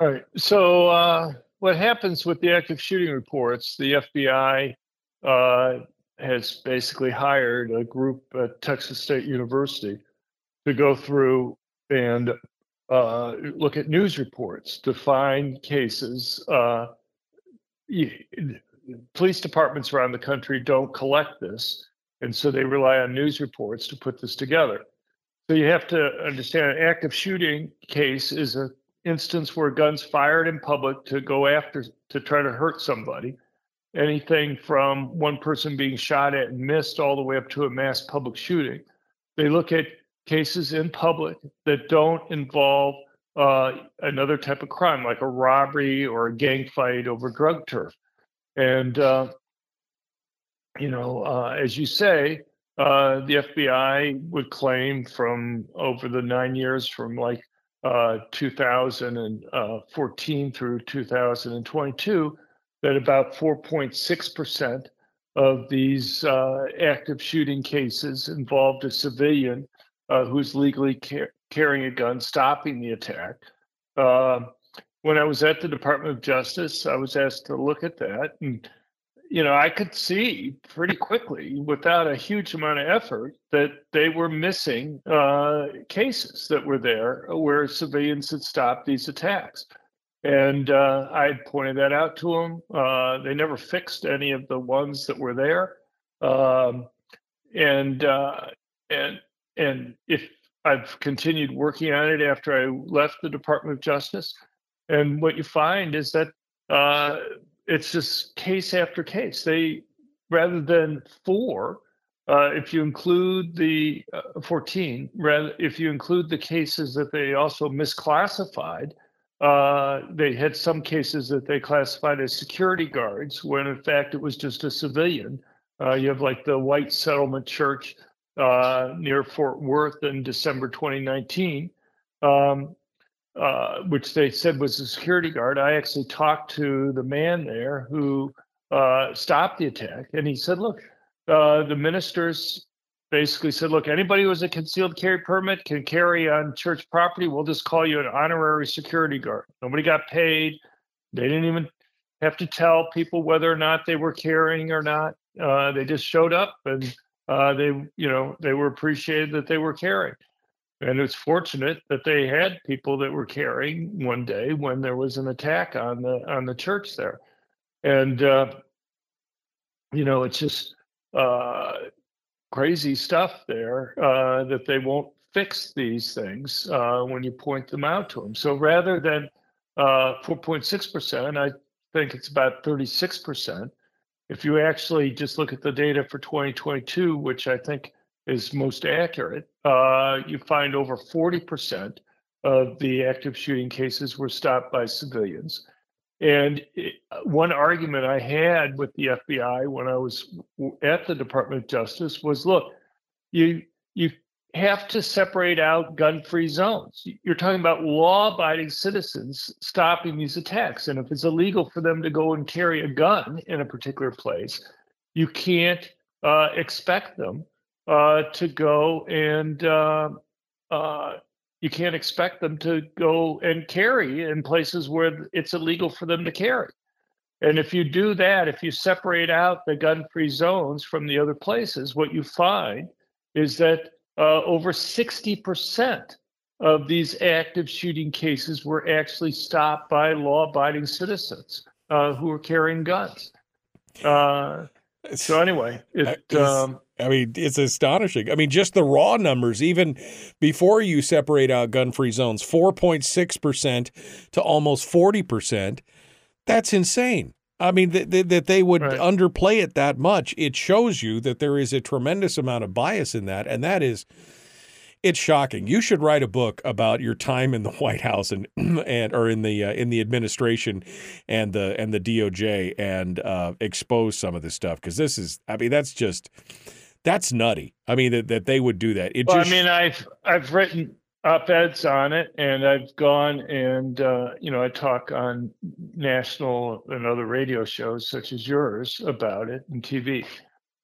All right. So, uh, what happens with the active shooting reports, the FBI uh, has basically hired a group at Texas State University to go through and uh, look at news reports to find cases. Uh, police departments around the country don't collect this, and so they rely on news reports to put this together. So you have to understand an active shooting case is a instance where guns fired in public to go after to try to hurt somebody anything from one person being shot at and missed all the way up to a mass public shooting they look at cases in public that don't involve uh, another type of crime like a robbery or a gang fight over drug turf. And uh, you know uh, as you say uh, the fbi would claim from over the nine years from like uh, 2014 through 2022 that about 4.6% of these uh, active shooting cases involved a civilian uh, who's legally car- carrying a gun, stopping the attack. Uh, when I was at the Department of Justice, I was asked to look at that. And you know, I could see pretty quickly, without a huge amount of effort, that they were missing uh, cases that were there where civilians had stopped these attacks. And uh, I pointed that out to them. Uh, they never fixed any of the ones that were there. Um, and uh, and and if I've continued working on it after I left the Department of Justice, and what you find is that uh, it's just case after case. They rather than four, uh, if you include the uh, 14, rather if you include the cases that they also misclassified, uh, they had some cases that they classified as security guards when in fact it was just a civilian. Uh, you have like the White Settlement Church uh, near Fort Worth in December 2019. Um, uh, which they said was a security guard. I actually talked to the man there who uh, stopped the attack, and he said, "Look, uh, the ministers basically said, look, anybody who has a concealed carry permit can carry on church property. We'll just call you an honorary security guard. Nobody got paid. They didn't even have to tell people whether or not they were carrying or not. Uh, they just showed up and uh, they, you know, they were appreciated that they were carrying." And it's fortunate that they had people that were carrying one day when there was an attack on the on the church there, and uh, you know it's just uh, crazy stuff there uh, that they won't fix these things uh, when you point them out to them. So rather than 4.6 uh, percent, I think it's about 36 percent. If you actually just look at the data for 2022, which I think is most accurate, uh, you find over 40% of the active shooting cases were stopped by civilians. And it, one argument I had with the FBI when I was at the Department of Justice was look, you, you have to separate out gun free zones. You're talking about law abiding citizens stopping these attacks. And if it's illegal for them to go and carry a gun in a particular place, you can't uh, expect them uh, to go and uh, uh, you can't expect them to go and carry in places where it's illegal for them to carry. And if you do that, if you separate out the gun free zones from the other places, what you find is that uh, over 60% of these active shooting cases were actually stopped by law abiding citizens uh, who were carrying guns. So, anyway, it. Um, I mean, it's astonishing. I mean, just the raw numbers, even before you separate out gun free zones, 4.6% to almost 40%. That's insane. I mean, that, that, that they would right. underplay it that much, it shows you that there is a tremendous amount of bias in that. And that is it's shocking. You should write a book about your time in the White House and and or in the uh, in the administration and the and the DOJ and uh, expose some of this stuff because this is. I mean, that's just that's nutty. I mean that, that they would do that. It well, just, I mean, I've I've written op-eds on it, and I've gone and uh, you know I talk on national and other radio shows such as yours about it and TV.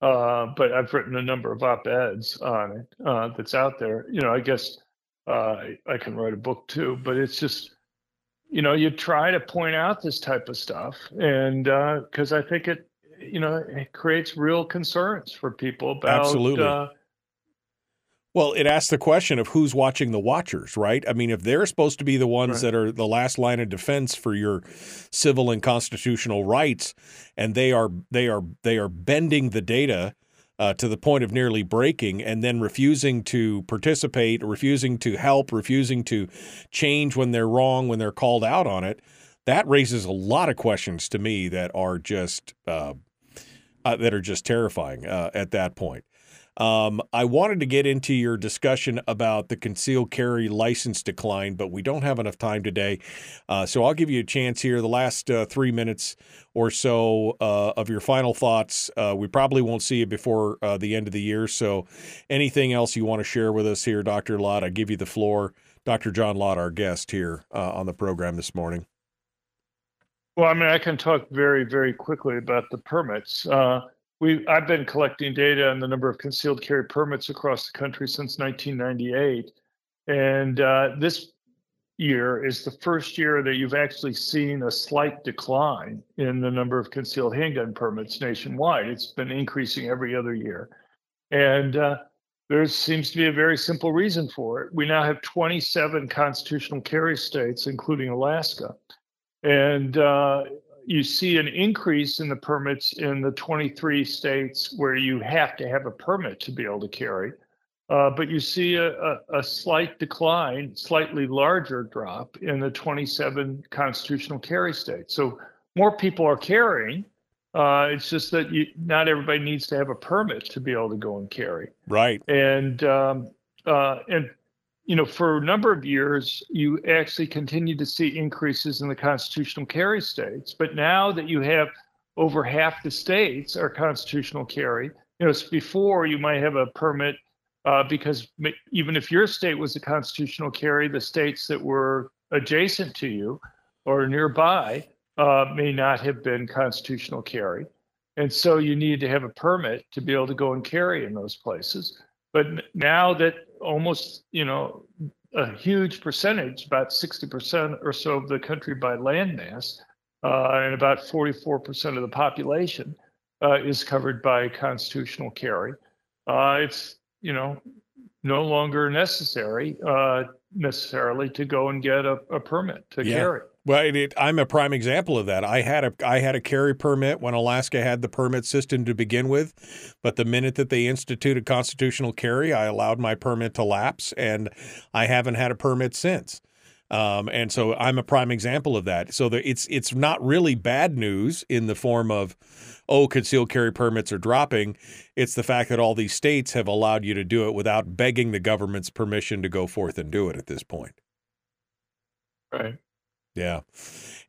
Uh, but I've written a number of op-eds on it uh, that's out there. You know, I guess uh, I, I can write a book too, but it's just, you know, you try to point out this type of stuff, and because uh, I think it, you know, it creates real concerns for people about absolutely uh, well, it asks the question of who's watching the watchers, right? I mean, if they're supposed to be the ones right. that are the last line of defense for your civil and constitutional rights, and they are they are they are bending the data uh, to the point of nearly breaking, and then refusing to participate, refusing to help, refusing to change when they're wrong, when they're called out on it, that raises a lot of questions to me that are just uh, uh, that are just terrifying uh, at that point. Um, I wanted to get into your discussion about the concealed carry license decline, but we don't have enough time today. Uh, so I'll give you a chance here, the last uh, three minutes or so uh, of your final thoughts. Uh, we probably won't see you before uh, the end of the year. So anything else you want to share with us here, Dr. Lott, I give you the floor. Dr. John Lott, our guest here uh, on the program this morning. Well, I mean, I can talk very, very quickly about the permits we I've been collecting data on the number of concealed carry permits across the country since 1998, and uh, this year is the first year that you've actually seen a slight decline in the number of concealed handgun permits nationwide. It's been increasing every other year, and uh, there seems to be a very simple reason for it. We now have 27 constitutional carry states, including Alaska, and uh, you see an increase in the permits in the 23 states where you have to have a permit to be able to carry. Uh, but you see a, a, a, slight decline, slightly larger drop in the 27 constitutional carry states. So more people are carrying. Uh, it's just that you, not everybody needs to have a permit to be able to go and carry. Right. And um, uh, and you know, for a number of years, you actually continue to see increases in the constitutional carry states. But now that you have over half the states are constitutional carry, you know, before you might have a permit uh, because even if your state was a constitutional carry, the states that were adjacent to you or nearby uh, may not have been constitutional carry. And so you need to have a permit to be able to go and carry in those places. But now that almost, you know, a huge percentage, about 60% or so of the country by landmass, uh, and about 44% of the population uh, is covered by constitutional carry. Uh, it's you know, no longer necessary uh, necessarily to go and get a, a permit to yeah. carry. Well, it, it, I'm a prime example of that. I had a I had a carry permit when Alaska had the permit system to begin with, but the minute that they instituted constitutional carry, I allowed my permit to lapse, and I haven't had a permit since. Um, and so I'm a prime example of that. So the, it's it's not really bad news in the form of oh, concealed carry permits are dropping. It's the fact that all these states have allowed you to do it without begging the government's permission to go forth and do it at this point. Right. Yeah.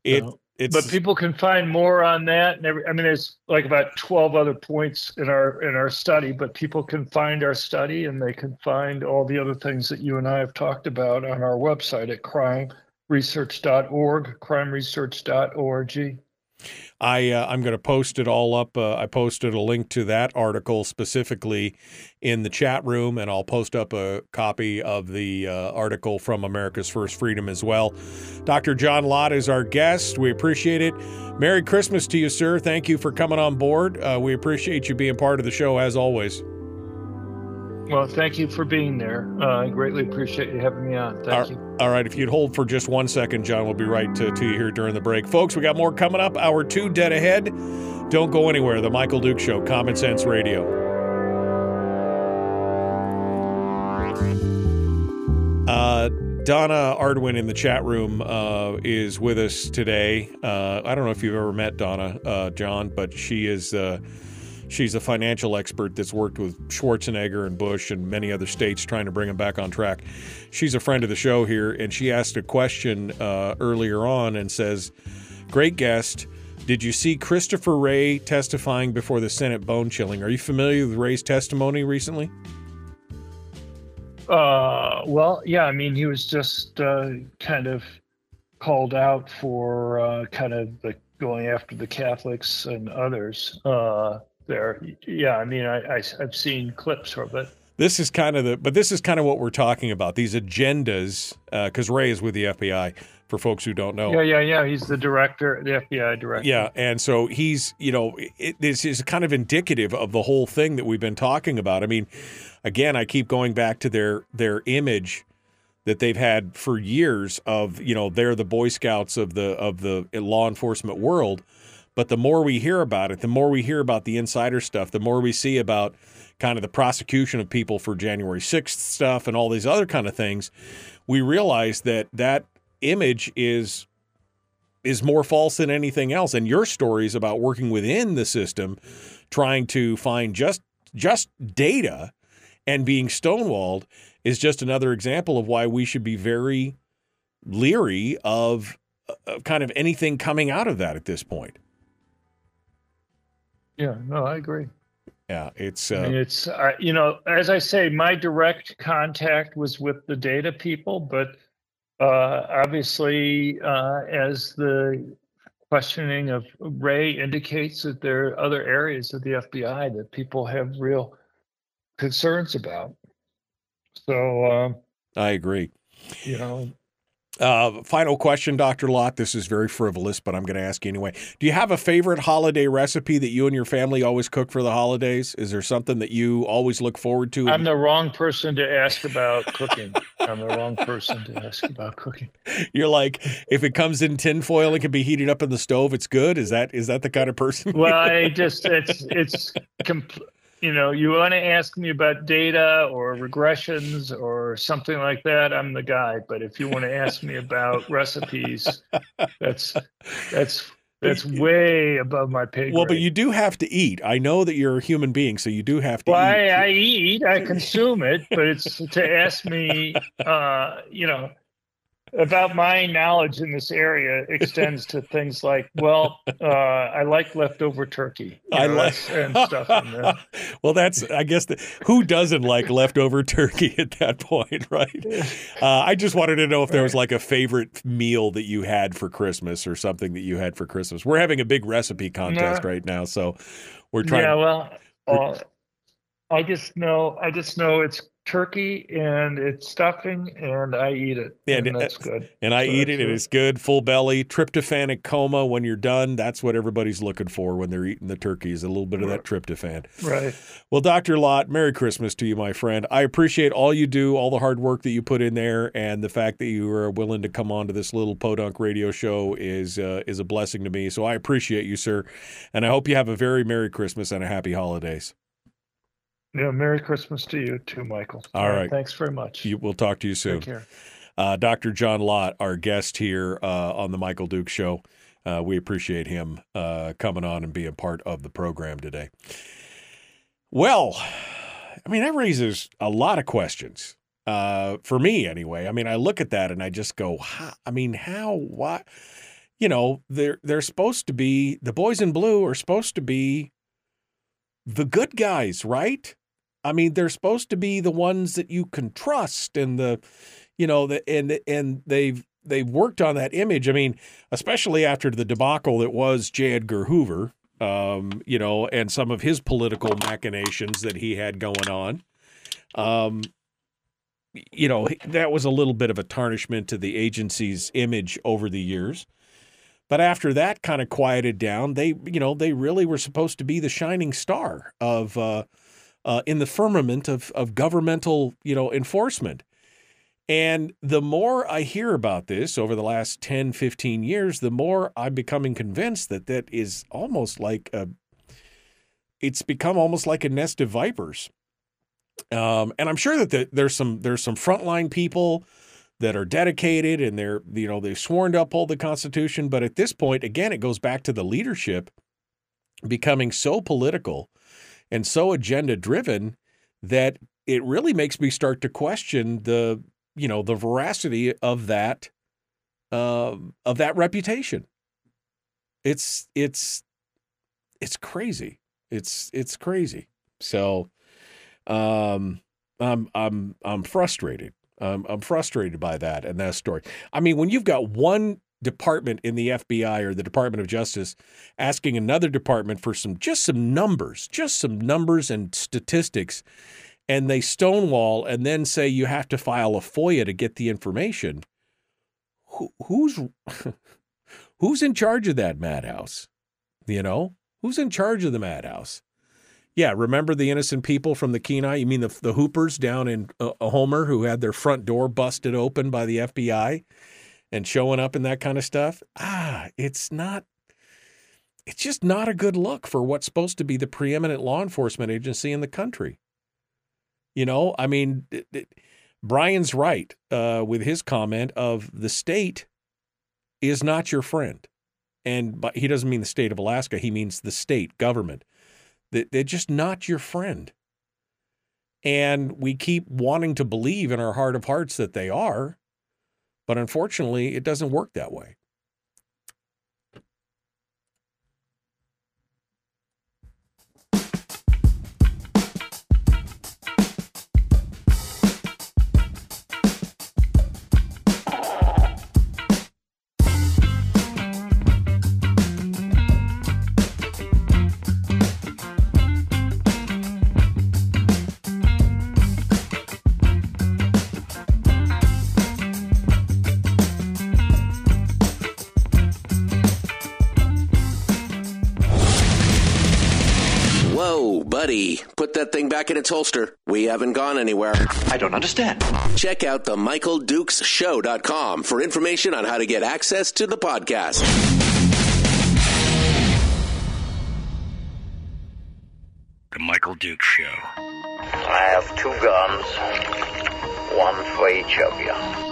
It. It's, but people can find more on that and every, i mean there's like about 12 other points in our in our study but people can find our study and they can find all the other things that you and i have talked about on our website at crimeresearch.org crimeresearch.org I uh, I'm going to post it all up. Uh, I posted a link to that article specifically in the chat room, and I'll post up a copy of the uh, article from America's First Freedom as well. Dr. John Lott is our guest. We appreciate it. Merry Christmas to you, sir. Thank you for coming on board. Uh, we appreciate you being part of the show as always. Well, thank you for being there. Uh, I greatly appreciate you having me on. Thank all, you. All right. If you'd hold for just one second, John, we'll be right to, to you here during the break. Folks, we got more coming up. Hour two dead ahead. Don't go anywhere. The Michael Dukes Show, Common Sense Radio. Uh, Donna Arduin in the chat room uh, is with us today. Uh, I don't know if you've ever met Donna, uh, John, but she is uh, She's a financial expert that's worked with Schwarzenegger and Bush and many other states trying to bring them back on track. She's a friend of the show here, and she asked a question uh, earlier on and says, Great guest. Did you see Christopher Wray testifying before the Senate bone chilling? Are you familiar with Wray's testimony recently? Uh, well, yeah. I mean, he was just uh, kind of called out for uh, kind of the going after the Catholics and others. Uh, there. Yeah, I mean, I, I have seen clips of it. This is kind of the, but this is kind of what we're talking about. These agendas, because uh, Wray is with the FBI. For folks who don't know, yeah, yeah, yeah, he's the director, the FBI director. Yeah, and so he's, you know, it, this is kind of indicative of the whole thing that we've been talking about. I mean, again, I keep going back to their their image that they've had for years of, you know, they're the Boy Scouts of the of the law enforcement world but the more we hear about it, the more we hear about the insider stuff, the more we see about kind of the prosecution of people for January 6th stuff and all these other kind of things, we realize that that image is is more false than anything else and your stories about working within the system trying to find just just data and being stonewalled is just another example of why we should be very leery of, of kind of anything coming out of that at this point. Yeah, no, I agree. Yeah, it's uh, I mean, it's uh, you know, as I say, my direct contact was with the data people, but uh, obviously, uh, as the questioning of Wray indicates that there are other areas of the FBI that people have real concerns about. So um, I agree. You know, Uh, final question, Dr. Lott. This is very frivolous, but I'm going to ask you anyway. Do you have a favorite holiday recipe that you and your family always cook for the holidays? Is there something that you always look forward to? I'm the wrong person to ask about cooking. I'm the wrong person to ask about cooking. You're like, if it comes in tinfoil, it can be heated up in the stove. It's good. Is that is that the kind of person? Well, I just it's it's compl- you know, you want to ask me about data or regressions or something like that, I'm the guy. But if you want to ask me about recipes, that's that's that's way above my pay grade. Well, but you do have to eat. I know that you're a human being, so you do have to well, eat. I, I eat, I consume it, but it's to ask me, uh, you know, about my knowledge in this area extends to things like, well, uh, I like leftover turkey. I know, like and stuff. In there. well, that's I guess the, who doesn't like leftover turkey at that point, right? Uh, I just wanted to know if there was like a favorite meal that you had for Christmas or something that you had for Christmas. We're having a big recipe contest No. right now, so we're trying. Yeah, well, uh, I just know, I just know it's turkey and it's stuffing, and I eat it, And and, that's good. and I So eat it, and it's good, full belly, tryptophanic coma. When you're done, that's what everybody's looking for when they're eating the turkeys—a little bit of that tryptophan. Right. Well, Dr. Lott, Merry Christmas to you, my friend. I appreciate all you do, all the hard work that you put in there, and the fact that you are willing to come on to this little podunk radio show is uh, is a blessing to me. So I appreciate you, sir, and I hope you have a very Merry Christmas and a Happy Holidays. Yeah, Merry Christmas to you too, Michael. All right. Thanks very much. You, we'll talk to you soon. Take care. Uh, Dr. John Lott, our guest here uh, on the Michael Dukes Show. Uh, we appreciate him uh, coming on and being part of the program today. Well, I mean, that raises a lot of questions uh, for me, anyway. I mean, I look at that and I just go, how, I mean, how, why? You know, they're they're supposed to be the boys in blue are supposed to be the good guys, right? I mean, they're supposed to be the ones that you can trust and the you know, the, and and they've they've worked on that image. I mean, especially after the debacle that was J. Edgar Hoover, um, you know, and some of his political machinations that he had going on. Um, you know, that was a little bit of a tarnishment to the agency's image over the years. But after that kind of quieted down, they, you know, they really were supposed to be the shining star of uh, uh, in the firmament of of governmental, you know, enforcement. And the more I hear about this over the last 10, 15 years, the more I'm becoming convinced that that is almost like a, it's become almost like a nest of vipers. Um, and I'm sure that the, there's some there's some frontline people that are dedicated and they're you know they've sworn to uphold the Constitution, but at this point, again, it goes back to the leadership becoming so political and so agenda driven that it really makes me start to question the you know the veracity of that uh, of that reputation. It's it's it's crazy. It's it's crazy. So um I'm I'm I'm frustrated. I'm I'm frustrated by that and that story. I mean, when you've got one department in the FBI or the Department of Justice asking another department for some just some numbers, just some numbers and statistics and they stonewall and then say you have to file a FOIA to get the information. Who, who's who's in charge of that madhouse? You know, who's in charge of the madhouse? Yeah, remember the innocent people from the Kenai? You mean the the Hoopers down in uh, Homer who had their front door busted open by the FBI and showing up in that kind of stuff? Ah, it's not it's just not a good look for what's supposed to be the preeminent law enforcement agency in the country. You know, I mean, it- it- Brian's right uh, with his comment of the state is not your friend, and but he doesn't mean the state of Alaska. He means the state government. They're just not your friend, and we keep wanting to believe in our heart of hearts that they are, but unfortunately, it doesn't work that way. Put that thing back in its holster. We haven't gone anywhere. I don't understand. Check out the MichaelDukesShow.com for information on how to get access to the podcast. The Michael Dukes Show. I have two guns, one for each of you.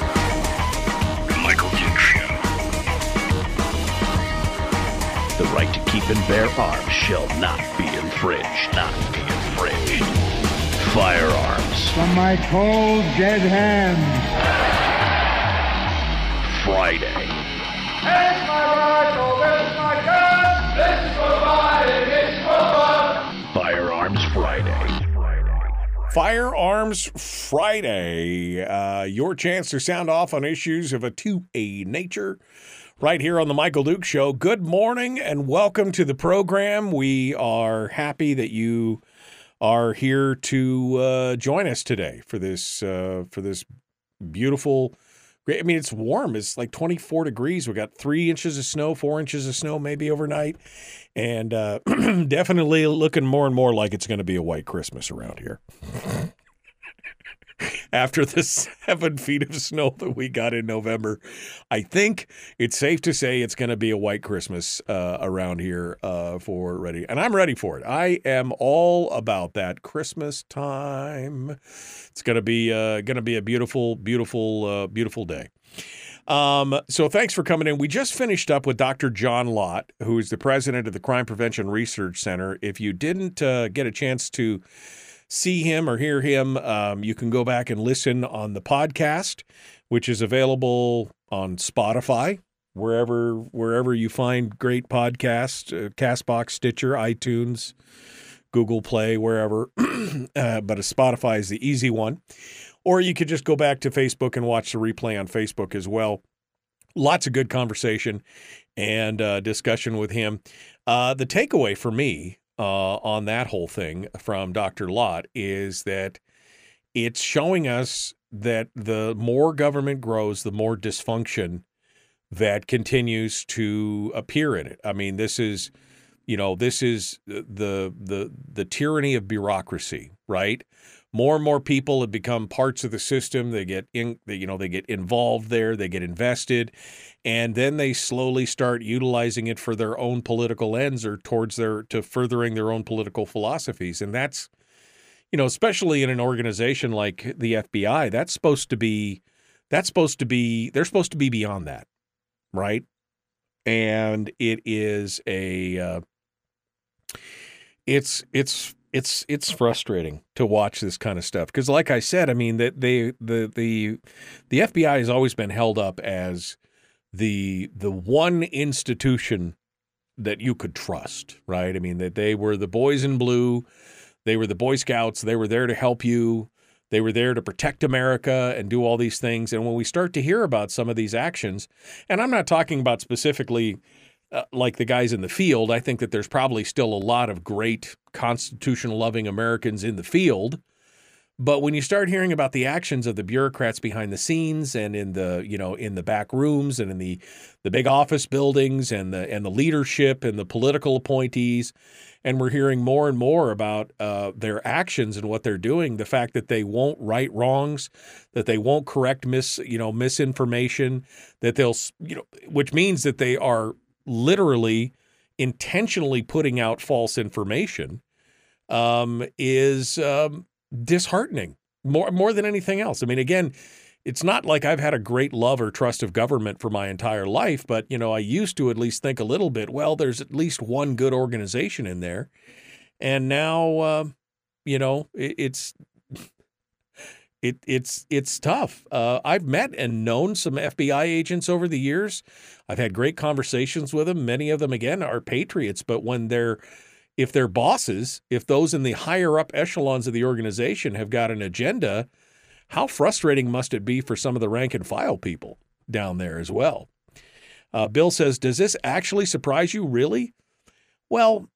The right to keep and bear arms shall not be infringed. Not be infringed. Firearms From my cold, dead hands. Friday. It's my rifle, this is my gun. This is for fighting, this is for fun. Firearms Friday. Firearms Friday. Uh, your chance to sound off on issues of a 2A nature right here on the Michael Dukes Show. Good morning and welcome to the program. We are happy that you are here to uh, join us today for this uh, for this beautiful. I mean, it's warm. It's like 24 degrees. We got three inches of snow, four inches of snow, maybe overnight, and uh, definitely looking more and more like it's going to be a white Christmas around here. After the seven feet of snow that we got in November, I think it's safe to say it's going to be a white Christmas uh, around here uh, for ready, and I'm ready for it. I am all about that Christmas time. It's going to be uh, going to be a beautiful, beautiful, uh, beautiful day. Um, so thanks for coming in. We just finished up with Dr. John Lott, who is the president of the Crime Prevention Research Center. If you didn't uh, get a chance to see him or hear him, um, you can go back and listen on the podcast, which is available on Spotify, wherever wherever you find great podcasts, uh, Castbox, Stitcher, iTunes, Google Play, wherever. uh, but a Spotify is the easy one. Or you could just go back to Facebook and watch the replay on Facebook as well. Lots of good conversation and uh, discussion with him. Uh, the takeaway for me uh, on that whole thing from Dr. Lott is that it's showing us that the more government grows, the more dysfunction that continues to appear in it. I mean, this is, you know, this is the the the tyranny of bureaucracy, right? More and more people have become parts of the system. They get in, they, you know, they get involved there, they get invested, and then they slowly start utilizing it for their own political ends or towards their to furthering their own political philosophies. And that's, you know, especially in an organization like the FBI, that's supposed to be, that's supposed to be, they're supposed to be beyond that, right? And it is a, uh, it's it's it's it's frustrating to watch this kind of stuff because like i said i mean that they the the the fbi has always been held up as the the one institution that you could trust right i mean that they were the boys in blue they were the boy scouts they were there to help you they were there to protect america and do all these things and when we start to hear about some of these actions and i'm not talking about specifically uh, like the guys in the field, I think that there's probably still a lot of great constitution loving Americans in the field. But when you start hearing about the actions of the bureaucrats behind the scenes and in the you know in the back rooms and in the the big office buildings and the and the leadership and the political appointees, and we're hearing more and more about uh, their actions and what they're doing, the fact that they won't right wrongs, that they won't correct mis you know misinformation, that they'll you know which means that they are literally intentionally putting out false information um, is um, disheartening more more than anything else. I mean, again, it's not like I've had a great love or trust of government for my entire life, but you know, I used to at least think a little bit. Well, there's at least one good organization in there, and now, uh, you know, it, it's it, it's it's tough. Uh, I've met and known some FBI agents over the years. I've had great conversations with them. Many of them, again, are patriots. But when they're if their bosses, if those in the higher up echelons of the organization have got an agenda, how frustrating must it be for some of the rank and file people? down there as well. Uh, Bill says, Does this actually surprise you? Really? Well,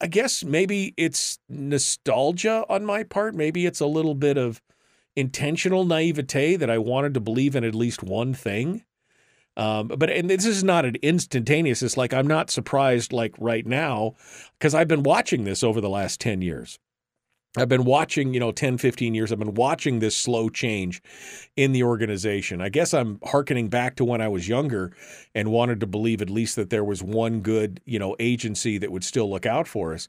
I guess maybe it's nostalgia on my part. Maybe it's a little bit of intentional naivete that I wanted to believe in at least one thing. Um, but and this is not an instantaneous. It's like I'm not surprised like right now because I've been watching this over the last 10 years. I've been watching, you know, 10, 15 years. I've been watching this slow change in the organization. I guess I'm hearkening back to when I was younger and wanted to believe at least that there was one good, you know, agency that would still look out for us.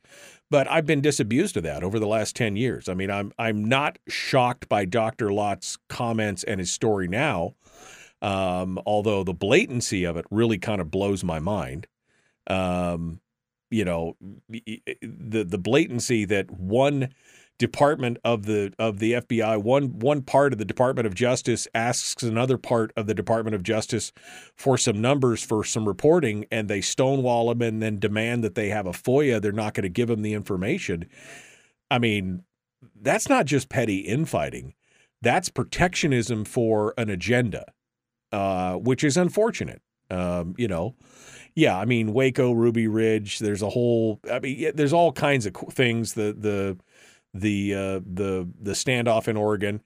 But I've been disabused of that over the last 10 years. I mean, I'm I'm not shocked by Dr. Lott's comments and his story now. Um, although the blatancy of it really kind of blows my mind. Um, you know, the the blatancy that one department of the of the FBI, one one part of the Department of Justice asks another part of the Department of Justice for some numbers for some reporting, and they stonewall them and then demand that they have a FOIA. They're not going to give them the information. I mean, that's not just petty infighting. That's protectionism for an agenda uh, which is unfortunate. Um, you know, yeah, I mean Waco, Ruby Ridge. There's a whole. I mean, there's all kinds of things. The the the uh, the the standoff in Oregon.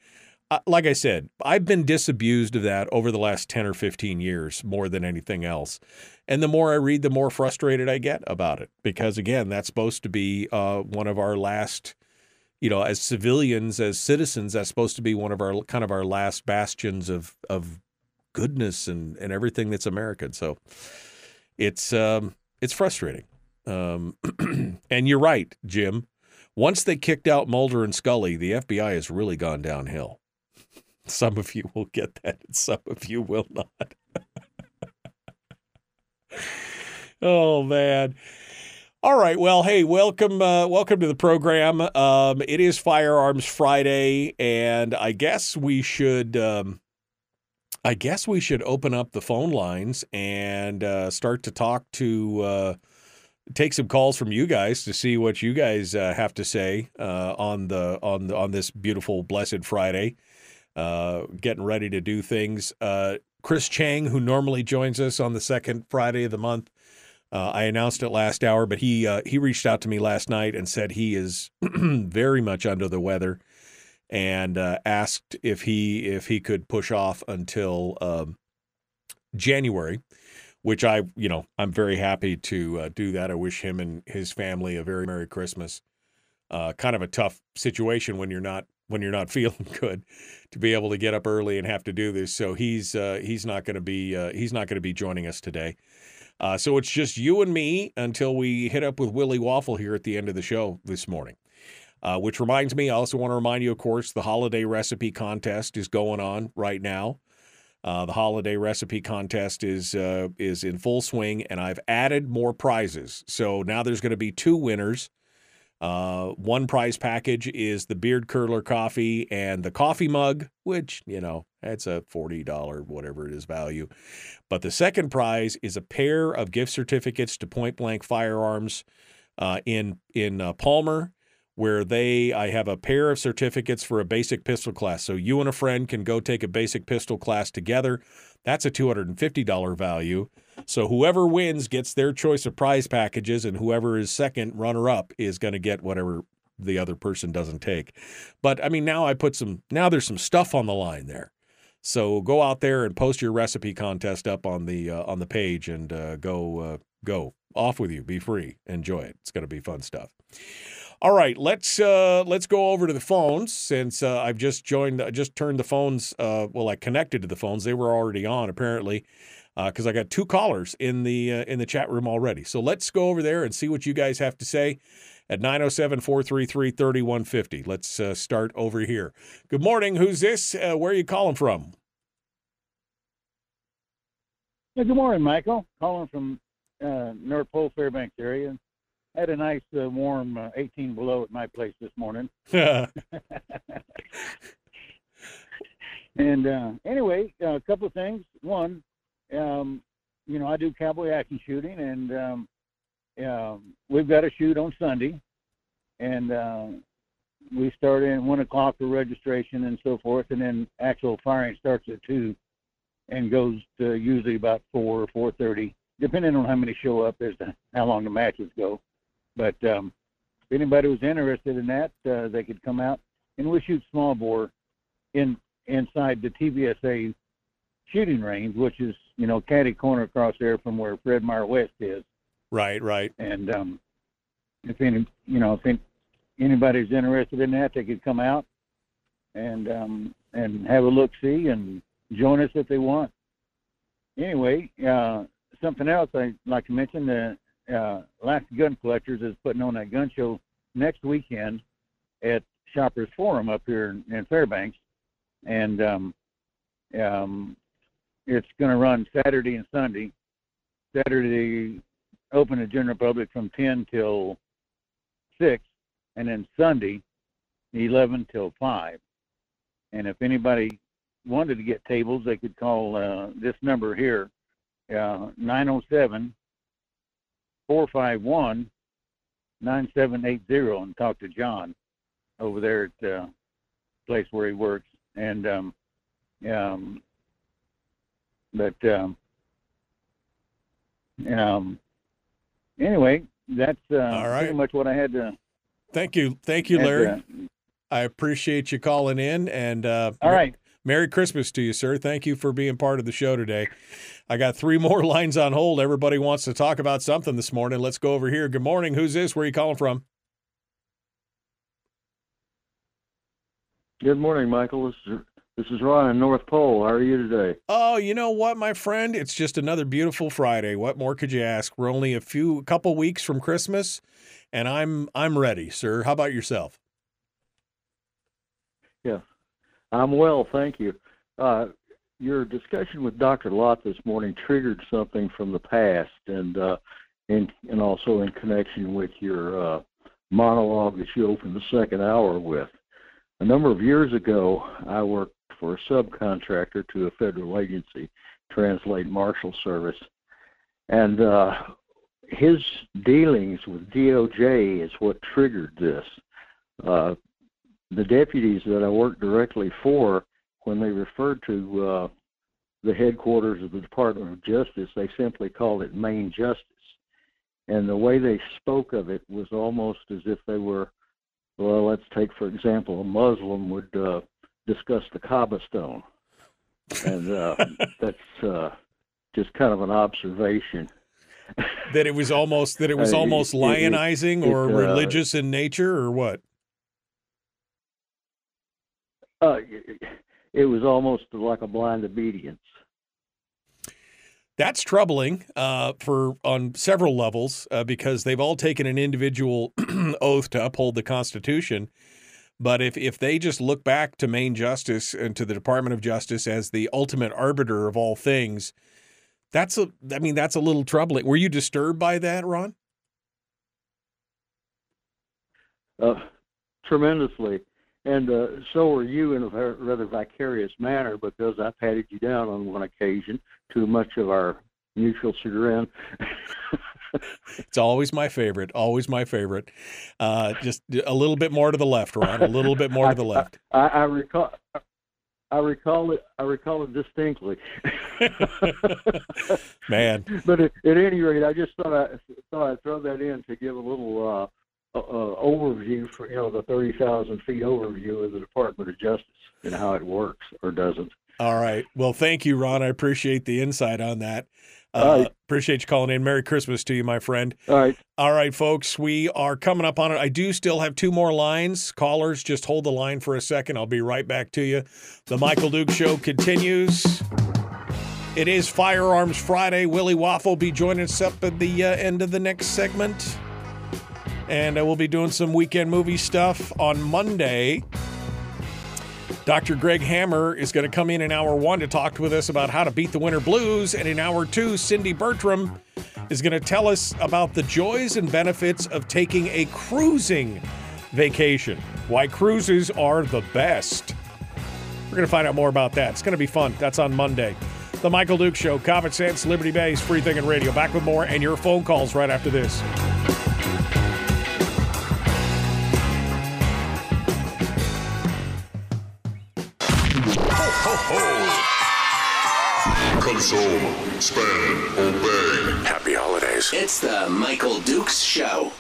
Uh, like I said, I've been disabused of that over the last ten or fifteen years more than anything else. And the more I read, the more frustrated I get about it because again, that's supposed to be uh, one of our last you know, as civilians, as citizens, that's supposed to be one of our kind of our last bastions of of goodness and, and everything that's American. So it's um, it's frustrating. Um, and you're right, Jim. Once they kicked out Mulder and Scully, the FBI has really gone downhill. Some of you will get that, and some of you will not. oh man. All right. Well, hey, welcome, uh, welcome to the program. Um, it is Firearms Friday, and I guess we should um, I guess we should open up the phone lines and uh, start to talk to, uh, take some calls from you guys to see what you guys uh, have to say uh, on the on the, on this beautiful blessed Friday. Uh, getting ready to do things. Uh, Chris Cheng, who normally joins us on the second Friday of the month, I announced it last hour, but he he reached out to me last night and said he is very much under the weather and uh, asked if he if he could push off until um, January, which I you know I'm very happy to uh, do that. I wish him and his family a very merry Christmas. Uh, kind of a tough situation when you're not when you're not feeling good to be able to get up early and have to do this. So he's uh, he's not going to be uh, he's not going to be joining us today. Uh, so it's just you and me until we hit up with Willie Waffle here at the end of the show this morning. Uh, which reminds me, I also want to remind you, of course, the holiday recipe contest is going on right now. Uh, the holiday recipe contest is uh, is in full swing, and I've added more prizes. So now there's going to be two winners. Uh, one prize package is the beard curler coffee and the coffee mug, which you know that's a forty dollar whatever it is value. But the second prize is a pair of gift certificates to Point Blank Firearms uh, in in uh, Palmer where they I have a pair of certificates for a basic pistol class. So you and a friend can go take a basic pistol class together. That's a $250 value. So whoever wins gets their choice of prize packages and whoever is second runner up is going to get whatever the other person doesn't take. But I mean now I put some now there's some stuff on the line there. So go out there and post your recipe contest up on the uh, on the page and uh, go uh, go off with you. Be free. Enjoy it. It's going to be fun stuff. All right, let's uh, let's go over to the phones since uh, I've just joined. I just turned the phones. Uh, well, I connected to the phones. They were already on apparently because uh, I got two callers in the uh, in the chat room already. So let's go over there and see what you guys have to say at 907-433-3150. Let's uh, start over here. Good morning. Who's this? where are you calling from? good morning, Michael. Calling from North Pole Fairbanks area had a nice uh, warm uh, 18 below at my place this morning. and uh, anyway, uh, a couple of things. One, um, you know, I do cowboy action shooting, and um, uh, we've got a shoot on Sunday, and uh, we start at one o'clock for registration and so forth, and then actual firing starts at two. and goes to usually about four or four thirty, depending on how many show up as to how long the matches go. But um, if anybody was interested in that, uh, they could come out and we shoot small bore in inside the TVSA shooting range, which is you know caddy corner across there from where Fred Meyer West is. Right, right. And um, if any, you know, if any, anybody's interested in that, they could come out and um, and have a look see and join us if they want. Anyway, uh, something else I'd like to mention: the uh, Alaska Gun Collectors is putting on that gun show next weekend at Shoppers Forum up here in, in Fairbanks, and um, um, it's going to run Saturday and Sunday. Saturday open to general public from 10 till 6, and then Sunday 11 till 5. And if anybody wanted to get tables, they could call uh, this number here, uh, 907 451 9780 and talk to John over there at the place where he works. And, um, um, but, um, um, anyway, that's uh, All right. pretty much what I had to. Thank you, thank you, Larry. to- I appreciate you calling in, and uh, All right. Merry Christmas to you, sir. Thank you for being part of the show today. I got three more lines on hold. Everybody wants to talk about something this morning. Let's go over here. Good morning. Who's this? Where are you calling from? Good morning, Michael. This is this is Ron in North Pole. How are you today? Oh, you know what, my friend? It's just another beautiful Friday. What more could you ask? We're only a few, a couple weeks from Christmas, and I'm I'm ready, sir. How about yourself? Yeah, I'm well, thank you. Uh, your discussion with Dr. Lott this morning triggered something from the past, and uh, and and also in connection with your uh, monologue that you opened the second hour with. A number of years ago, I worked for a subcontractor to a federal agency, Translate Marshal Service, and uh, his dealings with DOJ is what triggered this. Uh, the deputies that I worked directly for, when they referred to uh, the headquarters of the Department of Justice, they simply called it Main Justice. And the way they spoke of it was almost as if they were, well, let's take, for example, a Muslim would uh, discuss the Kaaba stone. And uh, that's uh, just kind of an observation. That it was almost that it was Uh, almost it- it- lionizing it, or uh, religious in nature or what? It was almost like a blind obedience. That's troubling uh, for on several levels uh, because they've all taken an individual oath to uphold the Constitution. But if, if they just look back to Main Justice and to the Department of Justice as the ultimate arbiter of all things, that's a I mean that's a little troubling. Were you disturbed by that, Ron? uh, tremendously. And uh, so are you in a rather vicarious manner because I patted you down on one occasion to much of our mutual chagrin. It's always my favorite. Always my favorite. Uh, just a little bit more to the left, Ron. A little bit more to the left. I, I recall. I recall it. I recall it distinctly. Man. But at, at any rate, I just thought I thought I'd throw that in to give a little uh, overview for you know the thirty thousand feet overview of the Department of Justice and how it works or doesn't. All right. Well, thank you, Ron. I appreciate the insight on that. Uh, right. Appreciate you calling in. Merry Christmas to you, my friend. All right. All right, folks. We are coming up on it. I do still have two more lines. Callers, just hold the line for a second. I'll be right back to you. The Michael Dukes Show continues. It is Firearms Friday. Willie Waffle will be joining us up at the uh, end of the next segment. And uh, we'll be doing some weekend movie stuff on Monday. Dr. Greg Hammer is going to come in in hour one to talk with us about how to beat the winter blues. And in hour two, Cindy Bertram is going to tell us about the joys and benefits of taking a cruising vacation, why cruises are the best. We're going to find out more about that. It's going to be fun. That's on Monday. The Michael Dukes Show, Common Sense, Liberty Base, Free Thinking Radio. Back with more and your phone calls right after this. Home, spend, obey. Happy holidays. It's the Michael Dukes Show.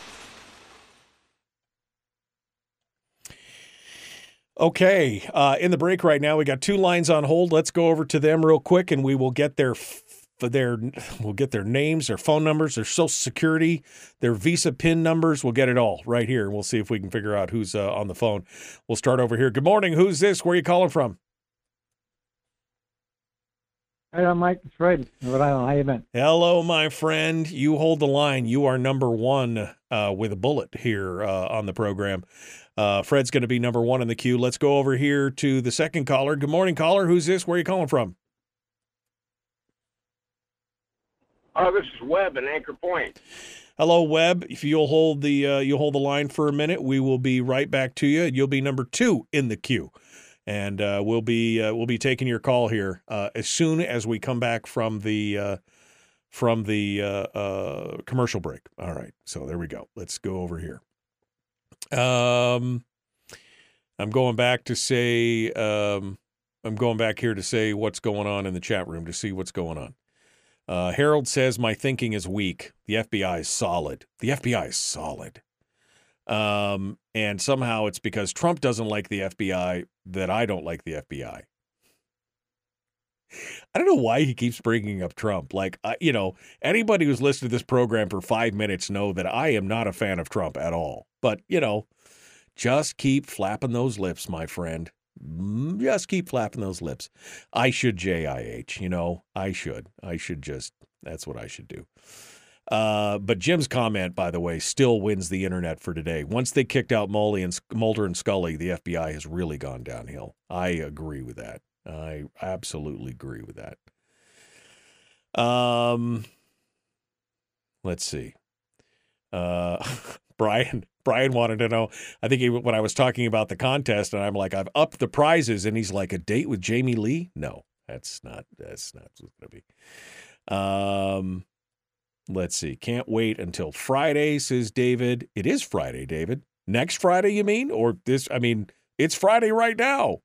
Okay, uh, in the break right now, we got two lines on hold. Let's go over to them real quick, and we will get their f- their we'll get their names, their phone numbers, their social security, their Visa PIN numbers. We'll get it all right here, and we'll see if we can figure out who's uh, on the phone. We'll start over here. Good morning. Who's this? Where are you calling from? Hey, I'm Mike. It's Fred. Rhode Island. How you been? Hello, my friend. You hold the line. You are number one uh, with a bullet here uh, on the program. Uh, Fred's going to be number one in the queue. Let's go over here to the second caller. Good morning, caller. Who's this? Where are you calling from? Oh, this is Webb in Anchor Point. Hello, Webb. If you'll hold the uh, you'll hold the line for a minute, we will be right back to you. You'll be number two in the queue, and uh, we'll be uh, we'll be taking your call here uh, as soon as we come back from the uh, from the uh, uh, commercial break. All right, so there we go. Let's go over here. Um, I'm going back to say um, I'm going back here to say what's going on in the chat room to see what's going on. Harold says my thinking is weak. The FBI is solid. The FBI is solid. Um, and somehow it's because Trump doesn't like the FBI that I don't like the FBI. I don't know why he keeps bringing up Trump. Like, you know, anybody who's listened to this program for five minutes know that I am not a fan of Trump at all. But you know, just keep flapping those lips, my friend. Just keep flapping those lips. I should JIH, you know, I should. I should just, that's what I should do. Uh, but Jim's comment, by the way, still wins the internet for today. Once they kicked out Mully and Mulder and Scully, the FBI has really gone downhill. I agree with that. I absolutely agree with that. Um, let's see. Uh, Brian Brian wanted to know. I think he, when I was talking about the contest, and I'm like, I've upped the prizes, and he's like, a date with Jamie Lee? No, that's not. That's not what's to be. Um, let's see. Can't wait until Friday, says David. It is Friday, David. Next Friday, you mean, or this? I mean, it's Friday right now.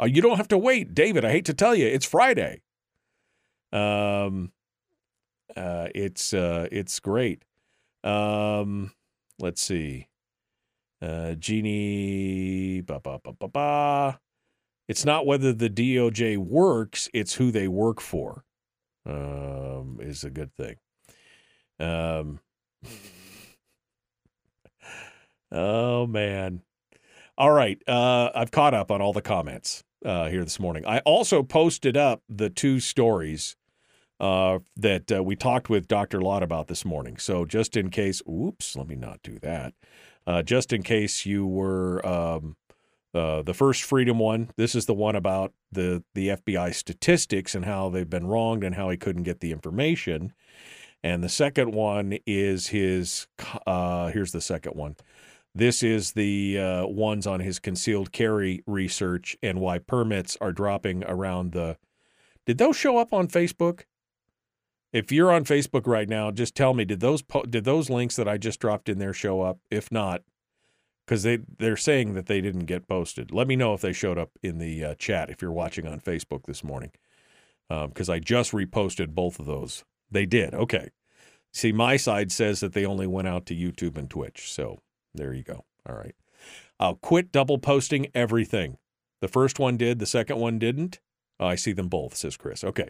Uh, you don't have to wait, David. I hate to tell you, it's Friday. Um, uh, it's uh, it's great. Um, let's see. Uh, Jeannie, ba ba ba ba ba. It's not whether the DOJ works; it's who they work for. Um, is a good thing. Um. oh man. All right. Uh, I've caught up on all the comments uh, here this morning. I also posted up the two stories uh, that uh, we talked with Dr. Lott about this morning. So just in case, oops, let me not do that. Uh, just in case you were um, uh, the first freedom one, this is the one about the the FBI statistics and how they've been wronged and how he couldn't get the information. And the second one is his. Uh, here's the second one. This is the uh, ones on his concealed carry research and why permits are dropping around the. Did those show up on Facebook? If you're on Facebook right now, just tell me did those po- did those links that I just dropped in there show up? If not, because they they're saying that they didn't get posted. Let me know if they showed up in the uh, chat if you're watching on Facebook this morning, because I just reposted both of those. They did. Okay. See, my side says that they only went out to YouTube and Twitch. So there you go. All right. I'll quit double posting everything. The first one did, the second one didn't. Oh, I see them both, says Chris. Okay.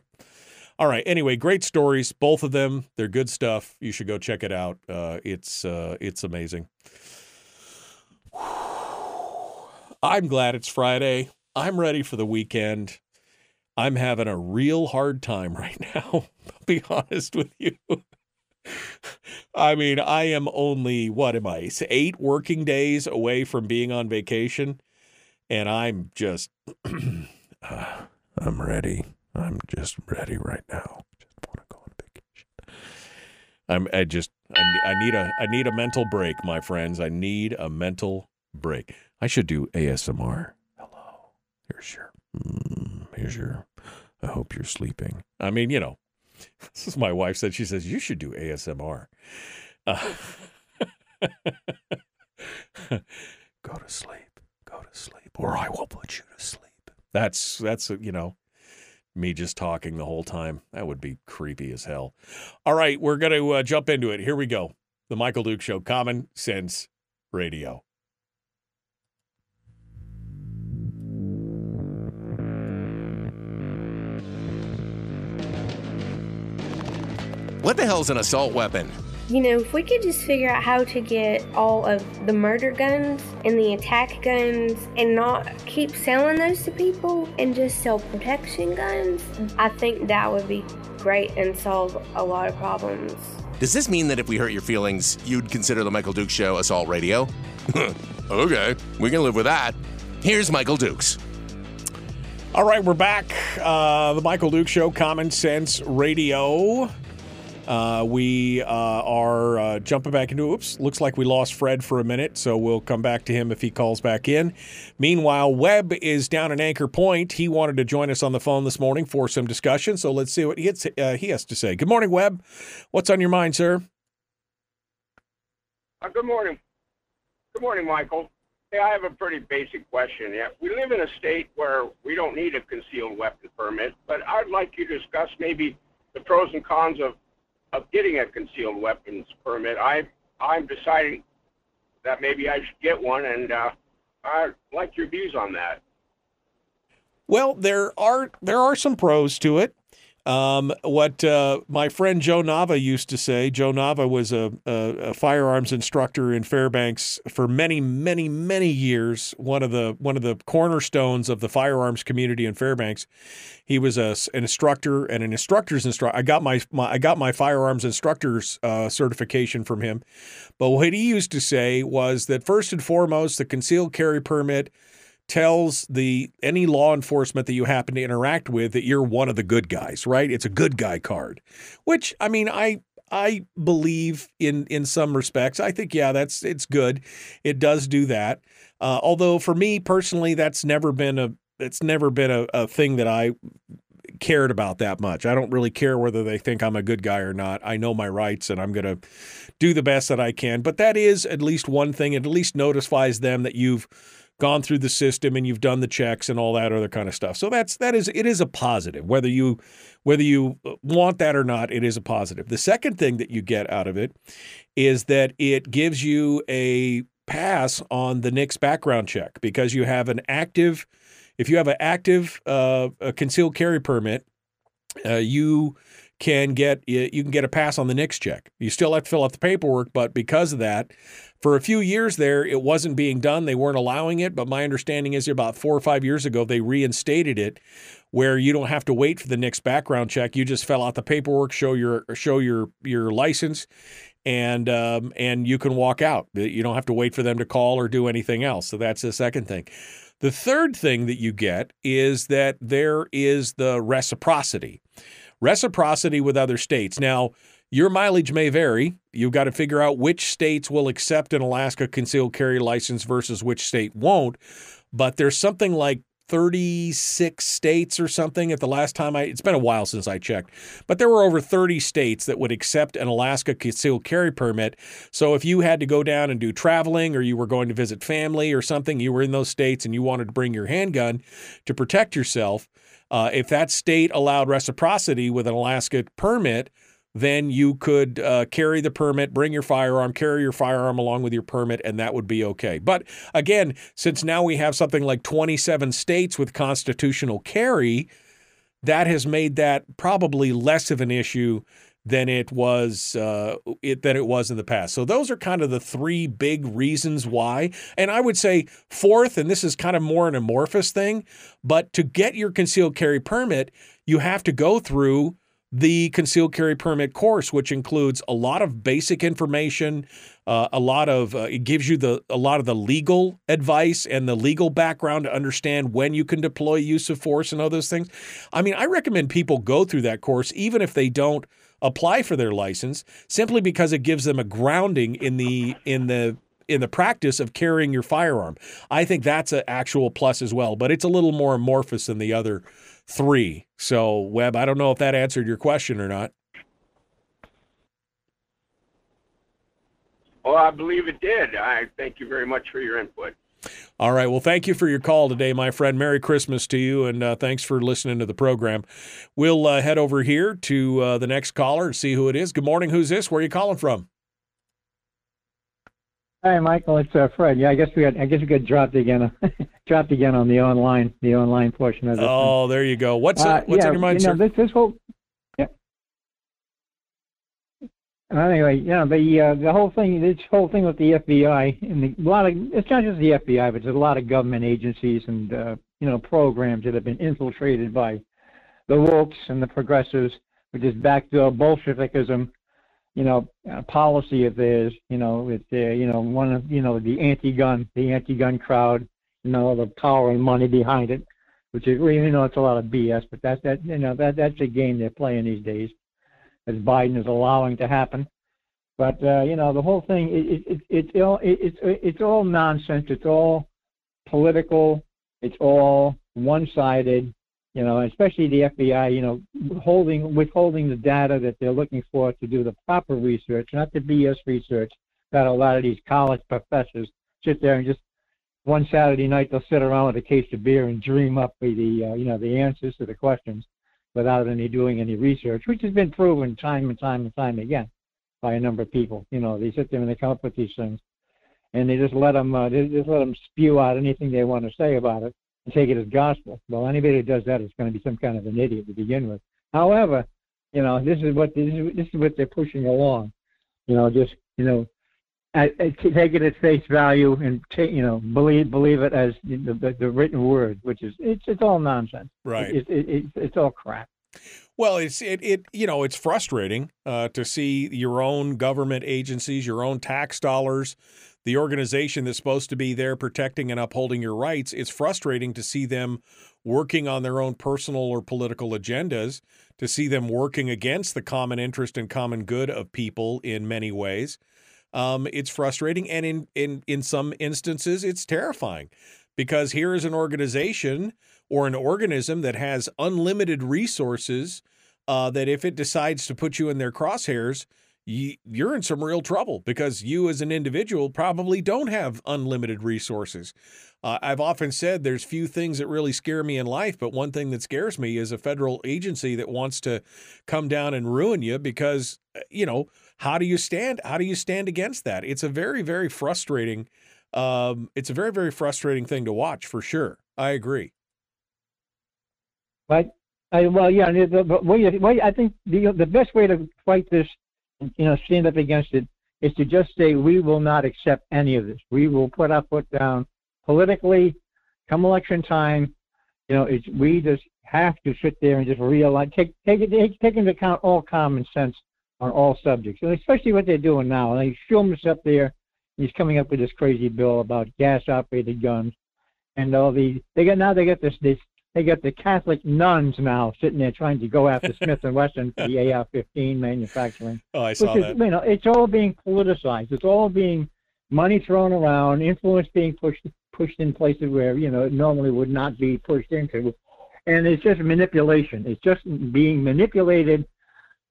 All right. Anyway, great stories, both of them. They're good stuff. You should go check it out. Uh, it's uh, it's amazing. I'm glad it's Friday. I'm ready for the weekend. I'm having a real hard time right now. I'll be honest with you. I mean, I am only what am I? Eight working days away from being on vacation, and I'm just uh, I'm ready. I'm just ready right now. Just want to go on vacation. I'm. I just. I, I need a. I need a mental break, my friends. I need a mental break. I should do ASMR. Hello. Here's your. Mm, here's your. I hope you're sleeping. I mean, you know, this is my wife said. She says you should do ASMR. Uh, go to sleep. Go to sleep, or I will put you to sleep. That's that's you know Me just talking the whole time. That would be creepy as hell. All right, we're to uh, jump into it. Here we go. The Michael Dukes Show, Common Sense Radio. What the hell's an assault weapon? You know, if we could just figure out how to get all of the murder guns and the attack guns and not keep selling those to people and just sell protection guns, I think that would be great and solve a lot of problems. Does this mean that if we hurt your feelings, you'd consider the Michael Dukes Show assault radio? okay, we can live with that. Here's Michael Dukes. All right, we're back. Uh, the Michael Dukes Show, Common Sense Radio. Uh, we uh, are uh, jumping back into. Oops, looks like we lost Fred for a minute, so we'll come back to him if he calls back in. Meanwhile, Webb is down in Anchor Point. He wanted to join us on the phone this morning for some discussion, so let's see what he has, uh, he has to say. Good morning, Webb. What's on your mind, sir? Uh, good morning. Good morning, Michael. Hey, I have a pretty basic question. Yeah, we live in a state where we don't need a concealed weapon permit, but I'd like you to discuss maybe the pros and cons of of getting a concealed weapons permit. I I'm deciding that maybe I should get one, and uh, I'd like your views on that. Well, there are there are some pros to it. Um, what uh, my friend Joe Nava used to say, Joe Nava was a, a, a, firearms instructor in Fairbanks for many, many, many years. One of the one of the cornerstones of the firearms community in Fairbanks. He was a, an instructor and an instructor's instructor. I got my, my I got my firearms instructor's uh, certification from him. But what he used to say was that first and foremost, the concealed carry permit tells the any law enforcement that you happen to interact with that you're one of the good guys, right? It's a good guy card. Which I mean, I I believe in in some respects. I think yeah, that's it's good. It does do that. Uh, although for me personally, that's never been a it's never been a, a thing that I cared about that much. I don't really care whether they think I'm a good guy or not. I know my rights and I'm going to do the best that I can. But that is at least one thing. It at least notifies them that you've gone through the system and you've done the checks and all that other kind of stuff. So that's that is it is a positive whether you whether you want that or not, it is a positive. The second thing that you get out of it is that it gives you a pass on the NICS background check because you have an active if you have an active uh, a concealed carry permit, uh, you can get you can get a pass on the NICS check. You still have to fill out the paperwork, but because of that, for a few years there, it wasn't being done. They weren't allowing it. But my understanding is about four or five years ago, they reinstated it where you don't have to wait for the NICS background check. You just fill out the paperwork, show your show your your license, and um, and you can walk out. You don't have to wait for them to call or do anything else. So that's the second thing. The third thing that you get is that there is the reciprocity. Reciprocity with other states. Now, your mileage may vary. You've got to figure out which states will accept an Alaska concealed carry license versus which state won't. But there's something like 36 states or something at the last time I it's been a while since I checked. But there were over 30 states that would accept an Alaska concealed carry permit. So if you had to go down and do traveling or you were going to visit family or something, you were in those states and you wanted to bring your handgun to protect yourself, uh, if that state allowed reciprocity with an Alaska permit, then you could uh, carry the permit, bring your firearm, carry your firearm along with your permit, and that would be okay. But again, since now we have something like 27 states with constitutional carry, that has made that probably less of an issue than it was uh, it, than it was in the past. So those are kind of the three big reasons why. And I would say fourth, and this is kind of more an amorphous thing, but to get your concealed carry permit, you have to go through the concealed carry permit course, which includes a lot of basic information, uh, a lot of uh, it gives you the a lot of the legal advice and the legal background to understand when you can deploy use of force and all those things. I mean, I recommend people go through that course even if they don't apply for their license, simply because it gives them a grounding in the in the in the practice of carrying your firearm. I think that's an actual plus as well, but it's a little more amorphous than the other three. So, Webb, I don't know if that answered your question or not. Well, I believe it did. I thank you very much for your input. All right. Well, thank you for your call today, my friend. Merry Christmas to you, and uh, thanks for listening to the program. We'll uh, head over here to uh, the next caller and see who it is. Good morning. Who's this? Where are you calling from? Hi, Michael. It's uh, Fred. Yeah, I guess we got. I guess we got dropped again. dropped again on the online, the online portion of this. Oh, there you go. What's Uh, what's yeah, on your mind, you know, sir? This, this whole. Yeah. Anyway, yeah, the uh, the whole thing, this whole thing with the FBI and the, a lot of it's not just the FBI, but there's a lot of government agencies and uh, you know programs that have been infiltrated by the wokes and the progressives, which is backdoor Bolshevikism, you know, uh, policy of theirs. You know, with uh, you know one of you know the anti-gun, the anti-gun crowd, you know, the power and money behind it, which is well, you know it's a lot of BS, but that's that you know that that's the game they're playing these days, as Biden is allowing to happen. But uh, you know the whole thing, it, it, it, it's all it, it's it's all nonsense. It's all political. It's all one-sided. You know, especially the FBI. You know, holding withholding the data that they're looking for to do the proper research, not the BS research that a lot of these college professors sit there and just one Saturday night they'll sit around with a case of beer and dream up the uh, you know the answers to the questions without any doing any research, which has been proven time and time and time again by a number of people. You know, they sit there and they come up with these things, and they just let them uh, they just let them spew out anything they want to say about it and take it as gospel. Well, anybody who does that is going to be some kind of an idiot to begin with. However, you know, this is what this is, this is what they're pushing along. You know, just you know, take it at face value and take you know believe believe it as the, the, the written word, which is it's it's all nonsense. Right. It, it, it, it's all crap. Well, it's it, it you know it's frustrating uh, to see your own government agencies, your own tax dollars, the organization that's supposed to be there protecting and upholding your rights. It's frustrating to see them working on their own personal or political agendas, to see them working against the common interest and common good of people in many ways. Um, it's frustrating, and in in in some instances, it's terrifying because here is an organization or an organism that has unlimited resources uh, that if it decides to put you in their crosshairs, you, you're in some real trouble because you as an individual probably don't have unlimited resources. Uh, I've often said there's few things that really scare me in life, but one thing that scares me is a federal agency that wants to come down and ruin you because, uh, you know, how do you stand? How do you stand against that? It's a very, very frustrating. Um, it's a very, very frustrating thing to watch for sure. I agree. But I, well, yeah, the, the way, way I think the the best way to fight this, you know, stand up against it, is to just say we will not accept any of this. We will put our foot down politically. Come election time, you know, it's, we just have to sit there and just realize, take take take, take into account all common sense on all subjects, and especially what they're doing now. And Schumer's up there, he's coming up with this crazy bill about gas-operated guns, and all the they got now they got this this they got the Catholic nuns now sitting there trying to go after Smith and Wesson for the AR-15 manufacturing. Oh, I saw which is, that. You know, it's all being politicized. It's all being money thrown around, influence being pushed pushed in places where you know it normally would not be pushed into, and it's just manipulation. It's just being manipulated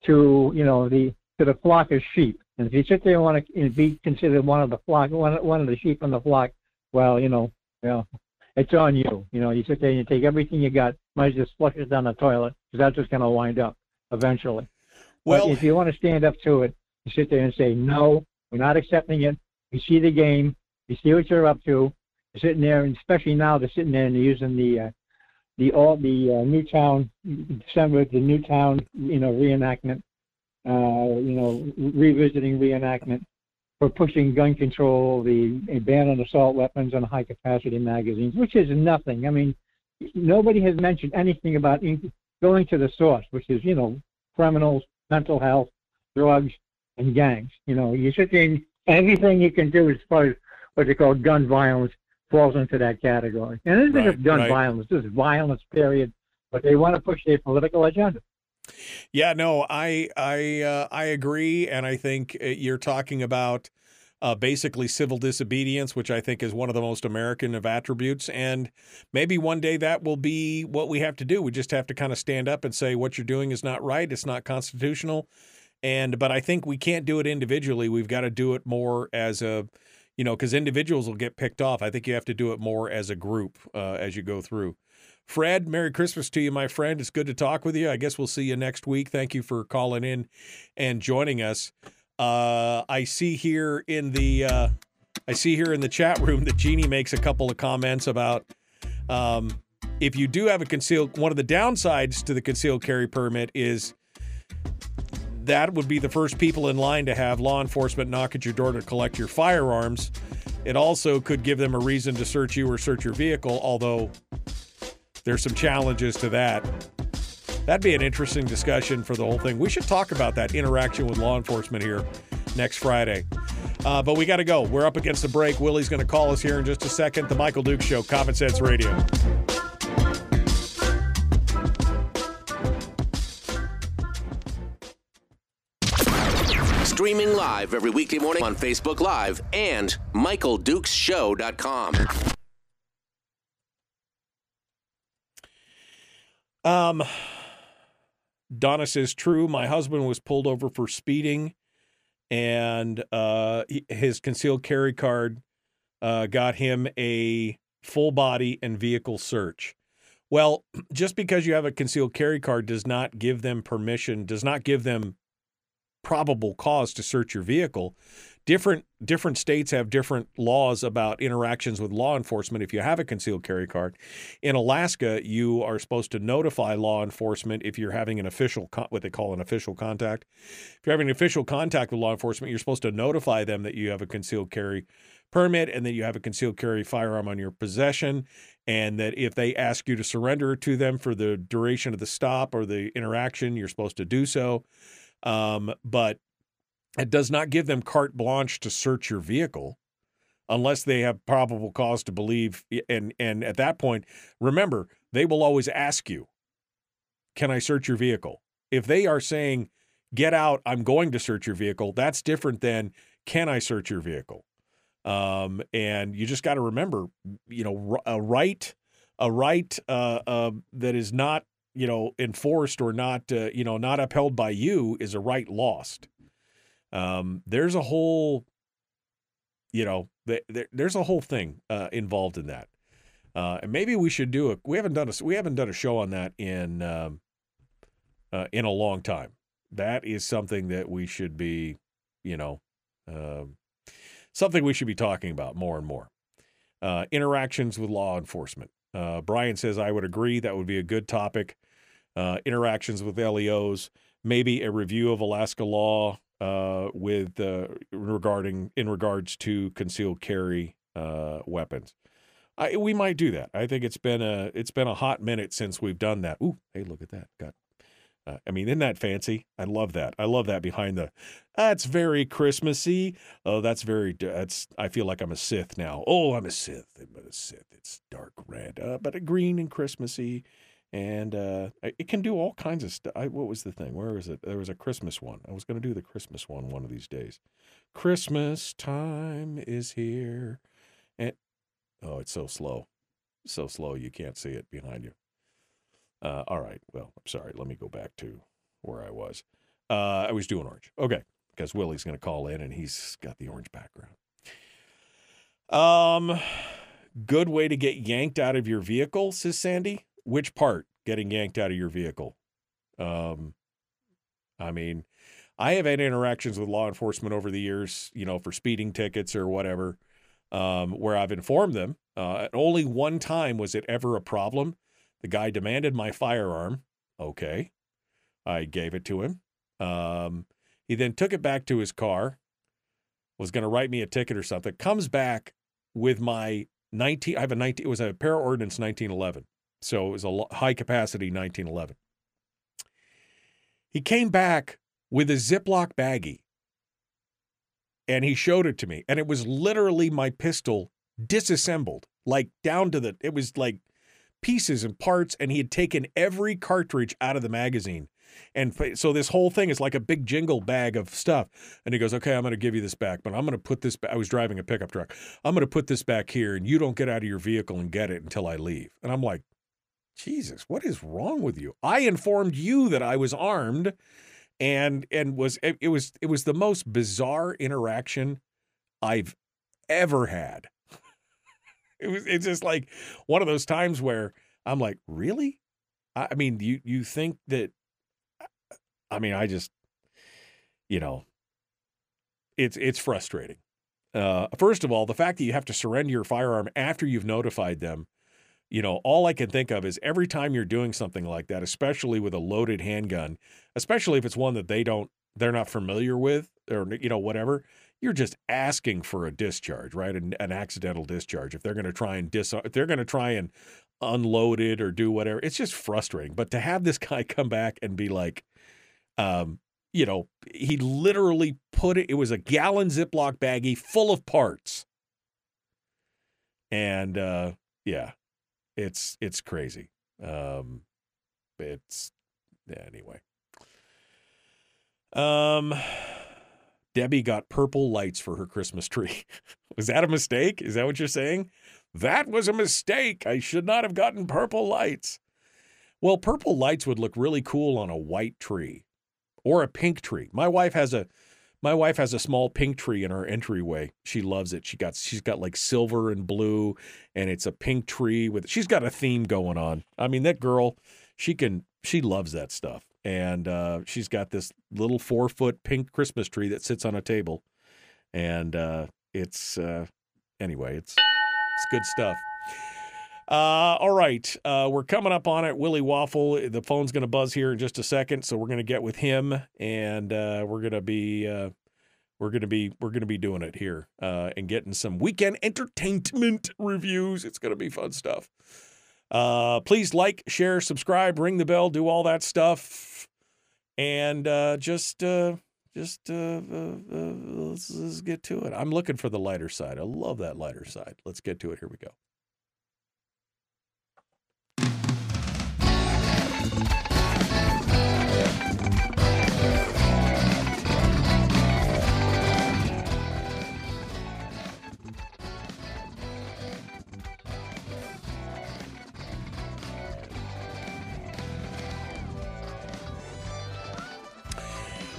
to you know the to the flock of sheep. And if you sit there and want to be considered one of the flock, one one of the sheep in the flock, well, you know, you know, it's on you. You know, you sit there and you take everything you got, might as well just flush it down the toilet because that's just going to wind up eventually. Well, but if you want to stand up to it, you sit there and say, no, we're not accepting it. We see the game. We see what you're up to. You're sitting there, and especially now, they're sitting there and they're using the uh, the all the uh, Newtown December the Newtown you know reenactment, uh, you know revisiting reenactment for pushing gun control, the ban on assault weapons and high capacity magazines, which is nothing. I mean, nobody has mentioned anything about in, going to the source, which is you know criminals, mental health, drugs, and gangs. You know, you sit there and everything you can do as far as what they call gun violence falls into that category. And isn't Right, just gun right. violence, this is violence, period. But they want to push their political agenda. Yeah, no, I I uh, I agree, and I think uh, you're talking about uh, basically civil disobedience, which I think is one of the most American of attributes, and maybe one day that will be what we have to do. We just have to kind of stand up and say what you're doing is not right, it's not constitutional, and but I think we can't do it individually. We've got to do it more as a you know, because individuals will get picked off. I think you have to do it more as a group uh, as you go through. Fred, Merry Christmas to you, my friend. It's good to talk with you. I guess we'll see you next week. Thank you for calling in and joining us. Uh, I see here in the uh, I see here in the chat room that Jeannie makes a couple of comments about um, if you do have a concealed. One of the downsides to the concealed carry permit is that would be the first people in line to have law enforcement knock at your door to collect your firearms. It also could give them a reason to search you or search your vehicle, although there's some challenges to that. That'd be an interesting discussion for the whole thing. We should talk about that interaction with law enforcement here next Friday. Uh, but we got to go. We're up against the break. Willie's going to call us here in just a second. The Michael Dukes Show, Common Sense Radio. Streaming live every weekday morning on Facebook Live and MichaelDukesShow.com. Um, Donna says, true. My husband was pulled over for speeding, and uh, his concealed carry card uh, got him a full body and vehicle search. Well, just because you have a concealed carry card does not give them permission, does not give them probable cause to search your vehicle. Different different states have different laws about interactions with law enforcement if you have a concealed carry card. In Alaska, you are supposed to notify law enforcement if you're having an official con- what they call an official contact. If you're having an official contact with law enforcement, you're supposed to notify them that you have a concealed carry permit and that you have a concealed carry firearm on your possession and that if they ask you to surrender to them for the duration of the stop or the interaction, you're supposed to do so. Um, but it does not give them carte blanche to search your vehicle unless they have probable cause to believe and and at that point remember they will always ask you can i search your vehicle? If they are saying get out i'm going to search your vehicle that's different than can i search your vehicle? Um, and you just got to remember you know a right a right uh, uh, that is not you know enforced or not uh, you know not upheld by you is a right lost. Um, there's a whole you know th- there, there's a whole thing uh, involved in that. Uh, and maybe we should do a we haven't done a we haven't done a show on that in um, uh, in a long time. That is something that we should be you know um, something we should be talking about more and more. Uh, interactions with law enforcement. Uh, Brian says I would agree. That would be a good topic uh, interactions with LEOs maybe a review of Alaska law uh, with uh, regarding in regards to concealed carry uh, weapons. I, we might do that. I think it's been a it's been a hot minute since we've done that. Ooh, hey, look at that! Got, uh, I mean, isn't that fancy? I love that. I love that behind the. That's very Christmassy. Oh, that's very. That's. I feel like I'm a Sith now. Oh, I'm a Sith. I'm a Sith. It's dark red, uh, but a green and Christmassy and uh, it can do all kinds of stuff. What was the thing? Where was it? There was a Christmas one. I was going to do the Christmas one one of these days. Christmas time is here, and oh, it's so slow, so slow you can't see it behind you. Uh, all right, well, I'm sorry. Let me go back to where I was. Uh, I was doing orange. Okay, because Willie's going to call in, and he's got the orange background. Um, good way to get yanked out of your vehicle, says Sandy which part getting yanked out of your vehicle? Um, I mean, I have had interactions with law enforcement over the years, you know, for speeding tickets or whatever, um, where I've informed them. Uh, only one time was it ever a problem. The guy demanded my firearm. Okay. I gave it to him. Um, he then took it back to his car, was going to write me a ticket or something, comes back with my 19, I have a 19, it was a Para Ordnance 1911. So it was a high capacity 1911. He came back with a Ziploc baggie and he showed it to me. And it was literally my pistol disassembled, like down to the, it was like pieces and parts. And he had taken every cartridge out of the magazine. And so this whole thing is like a big jingle bag of stuff. And he goes, Okay, I'm going to give you this back, but I'm going to put this back. I was driving a pickup truck. I'm going to put this back here and you don't get out of your vehicle and get it until I leave. And I'm like, Jesus, what is wrong with you? I informed you that I was armed and and was it, it was it was the most bizarre interaction I've ever had. It was it's just like one of those times where I'm like, really? I, I mean, you you think that I mean, I just you know, it's it's frustrating. Uh, first of all, the fact that you have to surrender your firearm after you've notified them, you know, all I can think of is every time you're doing something like that, especially with a loaded handgun, especially if it's one that they don't they're not familiar with or you know whatever, you're just asking for a discharge, right? An, an accidental discharge. If they're going to try and dis if they're going to try and unload it or do whatever, it's just frustrating. But to have this guy come back and be like, um, you know, he literally put it, it was a gallon Ziploc baggie full of parts. And uh yeah, it's it's crazy. Um it's yeah, anyway. Um Debbie got purple lights for her Christmas tree. was that a mistake? Is that what you're saying? That was a mistake. I should not have gotten purple lights. Well, purple lights would look really cool on a white tree or a pink tree. My wife has a my wife has a small pink tree in her entryway. She loves it. She got she's got like silver and blue and it's a pink tree with she's got a theme going on. I mean, that girl, she can she loves that stuff. And uh, she's got this little four foot pink Christmas tree that sits on a table. And uh, it's uh, anyway, it's it's good stuff. Uh, all right. Uh, we're coming up on it. Willie Waffle, the phone's going to buzz here in just a second. So we're going to get with him and uh, we're going to be. Uh, we're gonna be we're gonna be doing it here uh, and getting some weekend entertainment reviews. It's gonna be fun stuff. Uh, please like, share, subscribe, ring the bell, do all that stuff, and uh, just uh, just uh, uh, uh, let's, let's get to it. I'm looking for the lighter side. I love that lighter side. Let's get to it. Here we go.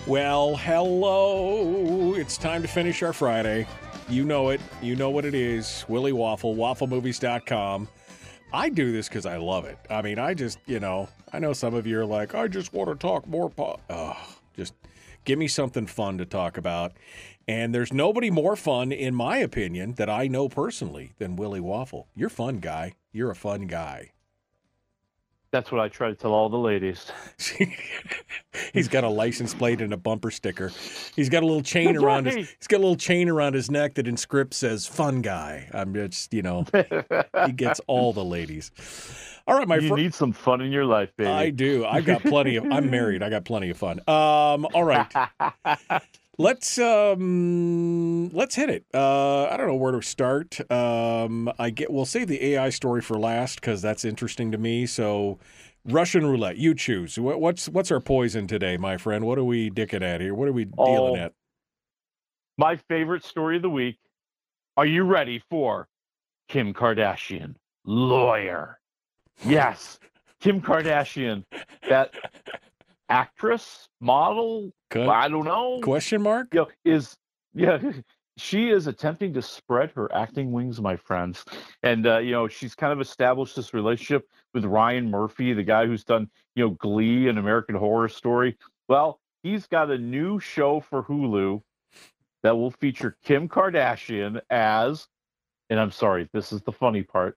Well, hello. It's time to finish our Friday. You know it. You know what it is. Willie Waffle, wafflemovies.com. I do this because I love it. I mean, I just, you know, I know some of you are like, I just want to talk more. Po-. Just give me something fun to talk about. And there's nobody more fun, in my opinion, that I know personally than Willie Waffle. You're fun guy. You're a fun guy. That's what I try to tell all the ladies. he's got a license plate and a bumper sticker. He's got a little chain That's around right. his. He's got a little chain around his neck that in script says "Fun Guy." I'm just, you know, he gets all the ladies. All right, my you fir- need some fun in your life, baby. I do. I've got plenty of. I'm married. I got plenty of fun. Um. All right. let's um. Let's hit it. Uh. I don't know where to start. Um. I get. We'll save the AI story for last because that's interesting to me. So. Russian roulette. You choose. What, what's what's our poison today, my friend? What are we dicking at here? What are we dealing Oh. at? My favorite story of the week. Are you ready for Kim Kardashian, lawyer? Yes, Kim Kardashian, that actress, model, Good. I don't know. Question mark? You know, is yeah, she is attempting to spread her acting wings, my friends. And uh, you know, she's kind of established this relationship with Ryan Murphy, the guy who's done, you know, Glee and American Horror Story. Well, he's got a new show for Hulu that will feature Kim Kardashian as, and I'm sorry, this is the funny part,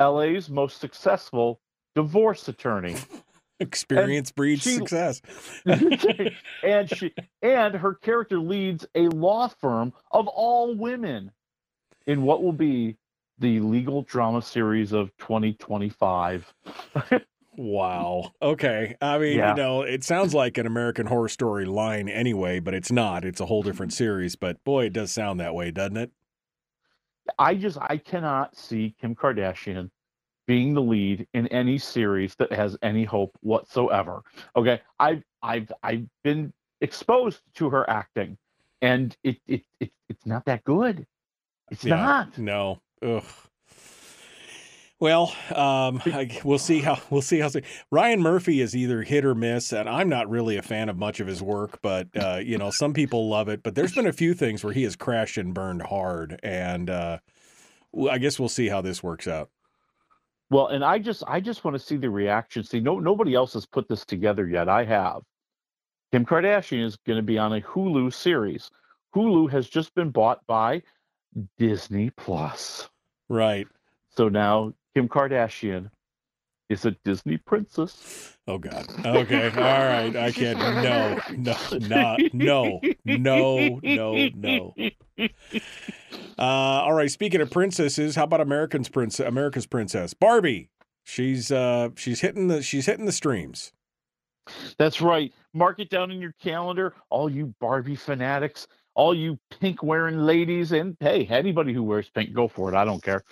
LA's most successful divorce attorney. Experience breeds she- success. and she and her character leads a law firm of all women in what will be the legal drama series of 2025. Wow. Okay. I mean, Yeah. you know, it sounds like an American Horror Story line anyway, but it's not. It's a whole different series. But boy, it does sound that way, doesn't it? I just I cannot see Kim Kardashian being the lead in any series that has any hope whatsoever. Okay, I've I've I've been exposed to her acting, and it it, it it's not that good. It's Yeah. not. No. Ugh. Well, um, I, we'll see how we'll see how Ryan Murphy is either hit or miss, and I'm not really a fan of much of his work. But uh, you know, some people love it. But there's been a few things where he has crashed and burned hard, and uh, I guess we'll see how this works out. Well, and I just I just want to see the reaction. See, no nobody else has put this together yet. I have. Kim Kardashian is going to be on a Hulu series. Hulu has just been bought by Disney Plus. Right. So now Kim Kardashian is a Disney princess. Oh God. Okay. All right. I can't. No. No. Not. No. No. No. No. Uh, all right. Speaking of princesses, how about Americans princess? America's princess, Barbie. She's uh she's hitting the she's hitting the streams. That's right. Mark it down in your calendar, all you Barbie fanatics, all you pink wearing ladies, and hey, anybody who wears pink, go for it. I don't care.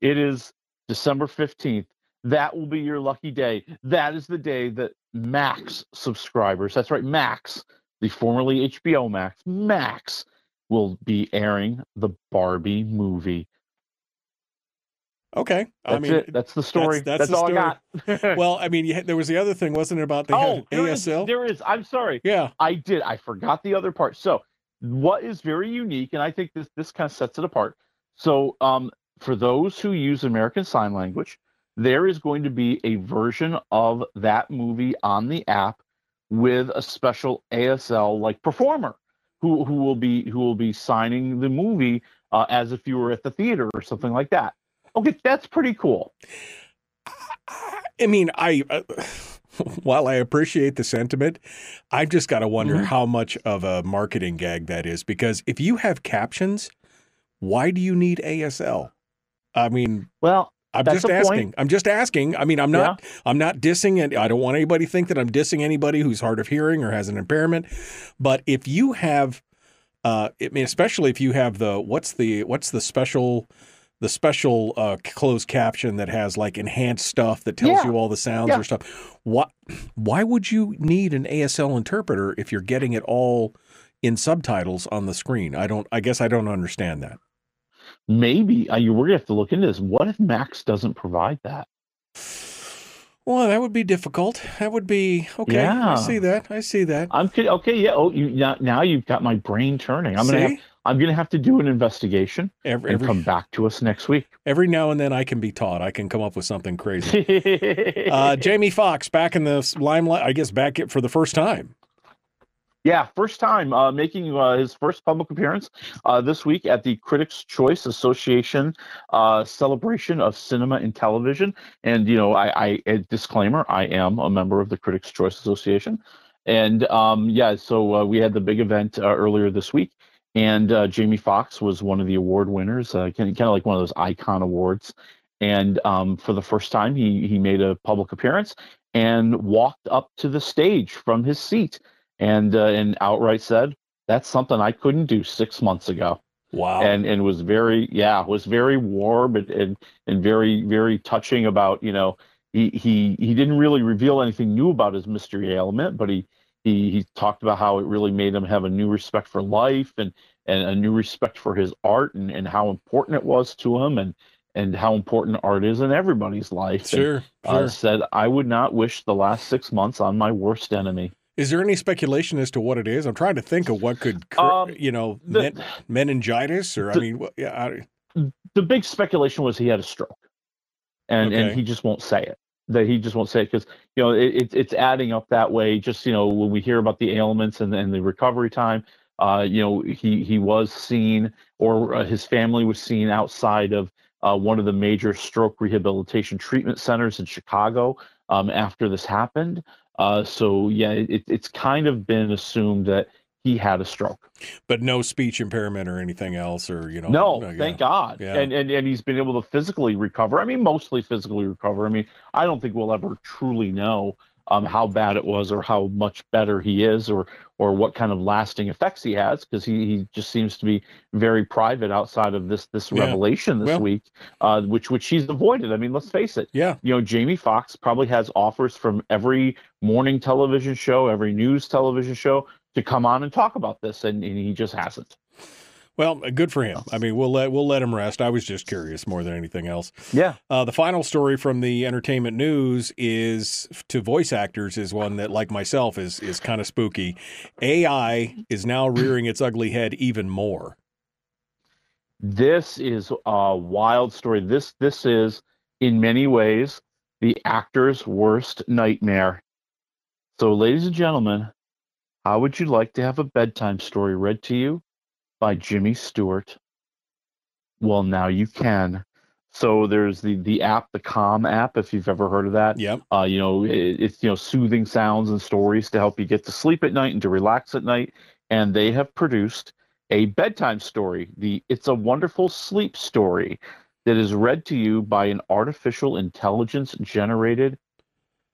It is December 15th. That will be your lucky day. That is the day that Max subscribers, that's right, Max, the formerly HBO Max, Max will be airing the Barbie movie. Okay, that's I mean it. That's the story. That's, that's, that's all story. I got. well, I mean, there was the other thing, wasn't it? About the oh, there ASL. Is, there is. I'm sorry. Yeah, I did. I forgot the other part. So, what is very unique, and I think this this kind of sets it apart. So, um, for those who use American Sign Language, there is going to be a version of that movie on the app with a special ASL like performer who who will be who will be signing the movie uh, as if you were at the theater or something like that. Okay, that's pretty cool. I mean, I uh, while I appreciate the sentiment, I've just got to wonder mm-hmm. how much of a marketing gag that is because if you have captions, why do you need ASL? I mean, well, I'm just asking. Point. I'm just asking. I mean, I'm not. Yeah. I'm not dissing, and I don't want anybody to think that I'm dissing anybody who's hard of hearing or has an impairment. But if you have, uh, I mean, especially if you have the what's the what's the special the special uh, closed caption that has like enhanced stuff that tells yeah. you all the sounds yeah. or stuff. What? Why would you need an ASL interpreter if you're getting it all in subtitles on the screen? I don't. I guess I don't understand that. Maybe uh, you we're gonna have to look into this. What if Max doesn't provide that? Well, that would be difficult. That would be okay. Yeah. I see that. I see that. I'm okay. Yeah. Oh, you now, now you've got my brain turning. I'm gonna. Have, I'm gonna have to do an investigation every, and come back to us next week. Every now and then, I can be taught. I can come up with something crazy. uh, Jamie Foxx back in the limelight. I guess back it for the first time. Yeah, first time uh, making uh, his first public appearance uh, this week at the Critics' Choice Association uh, celebration of cinema and television. And you know, I, I disclaimer: I am a member of the Critics' Choice Association. And um, yeah, so uh, we had the big event uh, earlier this week, and Jamie Foxx was one of the award winners, kind of like one of those icon awards. And um, for the first time, he he made a public appearance and walked up to the stage from his seat and uh, and outright said that's something I couldn't do six months ago. Wow. And and was very yeah was very warm and and, and very very touching about you know he he he didn't really reveal anything new about his mystery ailment, but he he he talked about how it really made him have a new respect for life and and a new respect for his art and, and how important it was to him and and how important art is in everybody's life. Sure, and, sure. Uh, said I would not wish the last six months on my worst enemy. Is there any speculation as to what it is? I'm trying to think of what could, um, you know, the, men, meningitis or the, I mean, yeah. I, the big speculation was he had a stroke, and okay. and he just won't say it. That he just won't say it because you know it, it's adding up that way. Just you know when we hear about the ailments and, and the recovery time, uh, you know he he was seen or uh, his family was seen outside of uh, one of the major stroke rehabilitation treatment centers in Chicago um, after this happened. Uh, so yeah, it, it's kind of been assumed that he had a stroke, but no speech impairment or anything else, or you know. No, uh, thank God. Yeah. And, and and he's been able to physically recover. I mean, mostly physically recover. I mean, I don't think we'll ever truly know um, how bad it was or how much better he is or or what kind of lasting effects he has because he, he just seems to be very private outside of this this yeah. revelation this well, week uh, which which he's avoided. I mean let's face it. Yeah. You know jamie foxx probably has offers from every morning television show every news television show to come on and talk about this and, and he just hasn't Well, good for him. I mean, we'll let we'll let him rest. I was just curious more than anything else. Yeah. Uh, the final story from the entertainment news is to voice actors is one that, like myself, is is kind of spooky. AI is now rearing its ugly head even more. This is a wild story. This this is in many ways the actor's worst nightmare. So, ladies and gentlemen, how would you like to have a bedtime story read to you by Jimmy Stewart? Well, now you can. So there's the the app, the Calm app, if you've ever heard of that. Yep. Uh, you know, it, it's you know soothing sounds and stories to help you get to sleep at night and to relax at night. And they have produced a bedtime story, the It's a Wonderful Sleep story, that is read to you by an artificial intelligence generated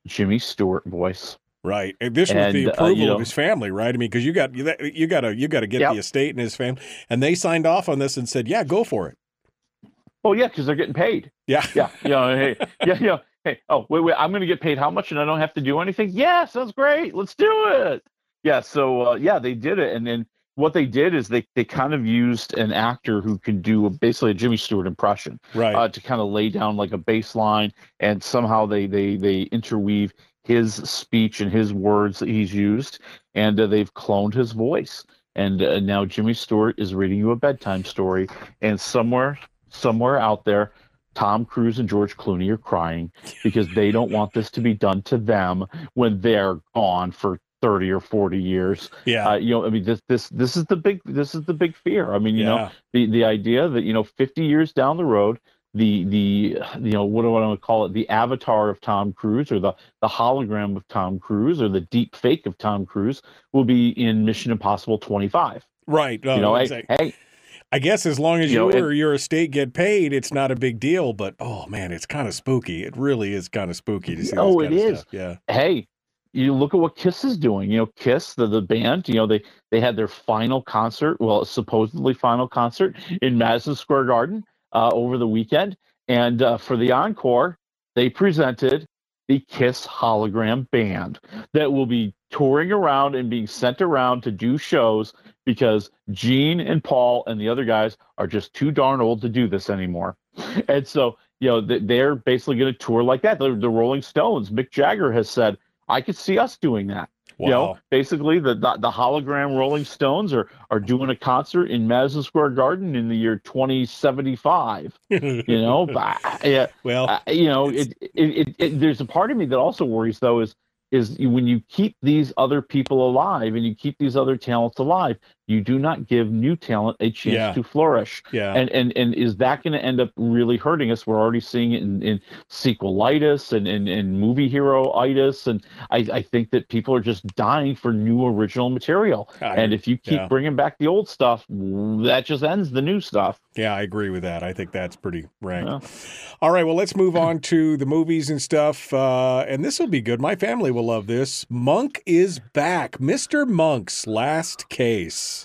Jimmy Stewart voice. Right. And this was the And, uh, approval you know- of his family, right? I mean, because you got you got to you got to get Yep. the estate and his family, and they signed off on this and said, "Yeah, go for it." Oh yeah, because they're getting paid. Yeah. Yeah. Know, hey, yeah, yeah. Hey, oh wait, wait, I'm gonna get paid how much and I don't have to do anything? Yeah, sounds great. Let's do it. Yeah, so uh, yeah, they did it. And then what they did is they they kind of used an actor who can do a, basically a Jimmy Stewart impression. Right. Uh, to kind of lay down like a baseline and somehow they they they interweave his speech and his words that he's used and uh, they've cloned his voice. And uh, now Jimmy Stewart is reading you a bedtime story and somewhere somewhere out there Tom Cruise and George Clooney are crying because they don't want this to be done to them when they're gone for 30 or 40 years. Yeah. Uh, you know, I mean this this this is the big this is the big fear. I mean, you Yeah. know, the the idea that, you know, 50 years down the road the the you know what do I want to call it the avatar of Tom Cruise or the the hologram of Tom Cruise or the deep fake of Tom Cruise will be in Mission Impossible 25. Right. you know, oh, hey, exactly. hey, I guess as long as You you, know, or your estate get paid, it's not a big deal. But oh man, it's kind of spooky. It really is kind of spooky to see. Oh, it is. Stuff. Yeah. hey you look at what kiss is doing you know kiss the, the band you know they they had their final concert well supposedly final concert in madison square garden uh, over the weekend and uh, for the encore they presented the kiss hologram band that will be touring around and being sent around to do shows because gene and paul and the other guys are just too darn old to do this anymore and so you know th- they're basically going to tour like that the, the rolling stones mick jagger has said I could see us doing that. You know, basically the, the the hologram Rolling Stones are are doing a concert in Madison Square Garden in the year 2075. You know, but, yeah. Well, uh, you know, it, it, it, it there's a part of me that also worries though is is when you keep these other people alive and you keep these other talents alive, you do not give new talent a chance Yeah. to flourish. Yeah. And and and is that going to end up really hurting us? We're already seeing it in, in sequelitis and, and and movie hero-itis, and I, I think that people are just dying for new original material. I- and if you keep yeah. bringing back the old stuff, that just ends the new stuff. Yeah, I agree with that. I think that's pretty rank. Yeah. All right, well, let's move on to the movies and stuff. Uh, and this will be good. My family will love this. Monk is back. Mr. Monk's last case.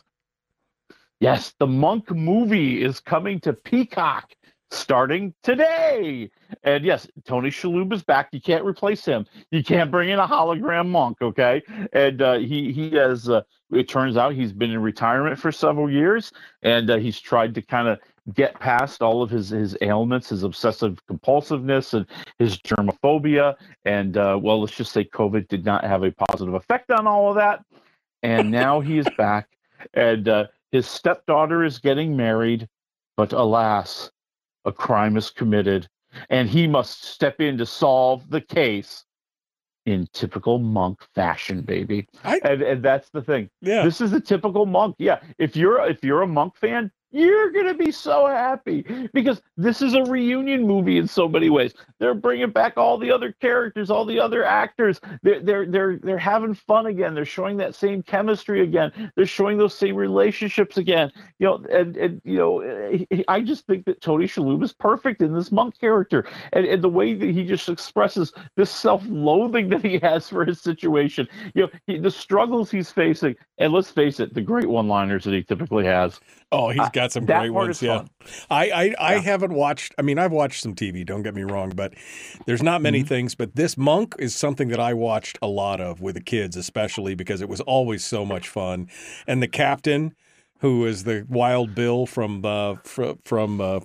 Yes, the Monk movie is coming to Peacock starting today. And yes, Tony Shalhoub is back. You can't replace him. You can't bring in a hologram monk, okay? And uh, he he has. Uh, it turns out he's been in retirement for several years, and uh, he's tried to kind of get past all of his his ailments, his obsessive compulsiveness, and his germophobia. And uh, well, let's just say COVID did not have a positive effect on all of that. And now he is back, and uh, his stepdaughter is getting married, but alas, a crime is committed, and he must step in to solve the case in typical monk fashion, baby. and and that's the thing. Yeah. This is a typical monk. Yeah. If you're if you're a monk fan, you're gonna be so happy because this is a reunion movie in so many ways. They're bringing back all the other characters, all the other actors. They're they're they're they're having fun again. They're showing that same chemistry again. They're showing those same relationships again. You know, and and you know, I just think that Tony Shalhoub is perfect in this monk character, and and the way that he just expresses this self-loathing that he has for his situation. You know, he, the struggles he's facing, and let's face it, the great one-liners that he typically has. Oh, he's got some that great ones. Yeah. I, I, I haven't watched, I mean, I've watched some TV, don't get me wrong, but there's not Mm-hmm. many things. But this Monk is something that I watched a lot of with the kids, especially because it was always so much fun. And the captain, who is the Wild Bill from uh, fr- from uh,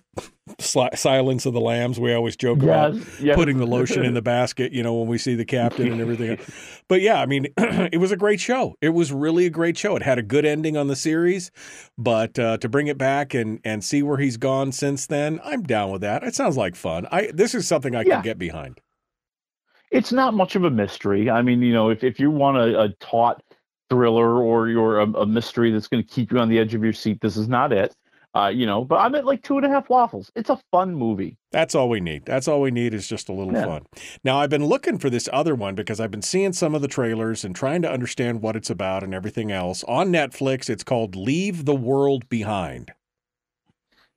Silence of the Lambs. We always joke about Yes, yes. putting the lotion in the basket, you know, when we see the captain and everything. but yeah, I mean, it was a great show. It was really a great show. It had a good ending on the series, but uh, to bring it back and and see where he's gone since then, I'm down with that. It sounds like fun. I this is something I Yeah. can get behind. it's not much of a mystery. I mean, you know, if, if you want a, a taut thriller or you're a, a mystery that's going to keep you on the edge of your seat, this is not it. Uh, you know, but I'm at like two and a half waffles. It's a fun movie. That's all we need. That's all we need is just a little Yeah. fun. Now, I've been looking for this other one because I've been seeing some of the trailers and trying to understand what it's about and everything else. On Netflix, it's called Leave the World Behind.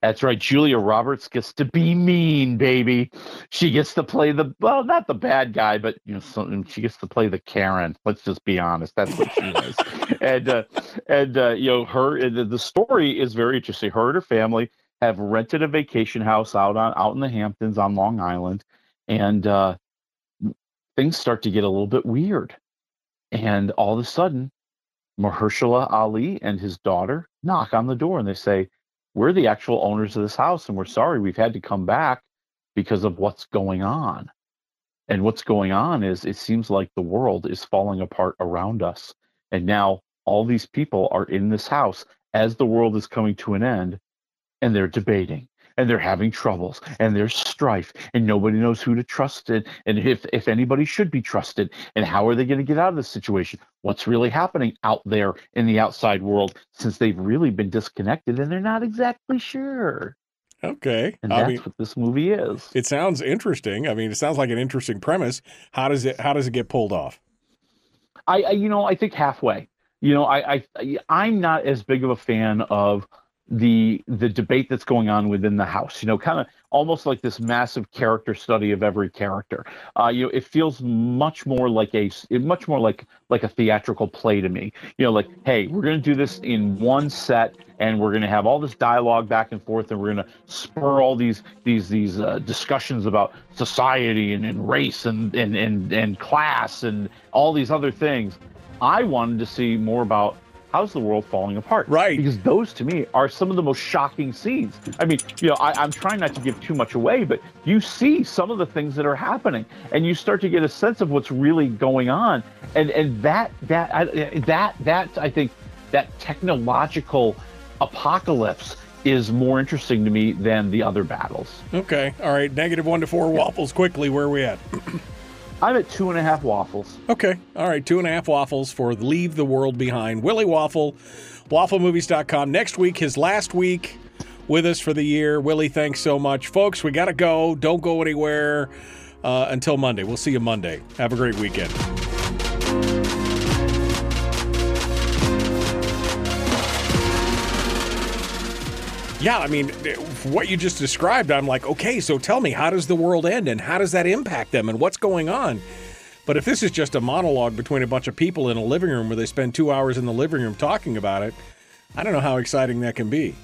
That's right. Julia Roberts gets to be mean, baby. She gets to play the well, not the bad guy, but you know, something. She gets to play the Karen. Let's just be honest. That's what she is. and uh, and uh, you know, her the, the story is very interesting. Her and her family have rented a vacation house out on out in the Hamptons on Long Island, and uh, things start to get a little bit weird. And all of a sudden, Mahershala Ali and his daughter knock on the door and they say, We're the actual owners of this house and we're sorry we've had to come back because of what's going on. And what's going on is it seems like the world is falling apart around us. And now all these people are in this house as the world is coming to an end and they're debating and they're having troubles and there's strife and nobody knows who to trust and, and if, if anybody should be trusted and how are they going to get out of this situation what's really happening out there in the outside world since they've really been disconnected and they're not exactly sure Okay. and I that's mean, what this movie is it sounds interesting. I mean, it sounds like an interesting premise. How does it how does it get pulled off? I, I you know I think halfway. You know I, I I'm not as big of a fan of the the debate that's going on within the house. You know, kind of almost like this massive character study of every character. Uh, you know, it feels much more like a much more like like a theatrical play to me. You know, like hey, we're going to do this in one set, and we're going to have all this dialogue back and forth, and we're going to spur all these these these uh, discussions about society and, and race and, and and and class and all these other things. I wanted to see more about how's the world falling apart. Right. Because those to me are some of the most shocking scenes. I mean, you know, I, I'm trying not to give too much away, but you see some of the things that are happening and you start to get a sense of what's really going on. And and that that I, that that I think that technological apocalypse is more interesting to me than the other battles. Okay. All right. Negative one to four waffles quickly. Where are we at? I'm at two and a half waffles. Okay. All right. Two and a half waffles for Leave the World Behind. Willie Waffle, wafflemovies.com. Next week, his last week with us for the year. Willie, thanks so much. Folks, we got to go. Don't go anywhere uh, until Monday. We'll see you Monday. Have a great weekend. Yeah, I mean, what you just described, I'm like, okay, so tell me, how does the world end and how does that impact them and what's going on? But if this is just a monologue between a bunch of people in a living room where they spend two hours in the living room talking about it, I don't know how exciting that can be.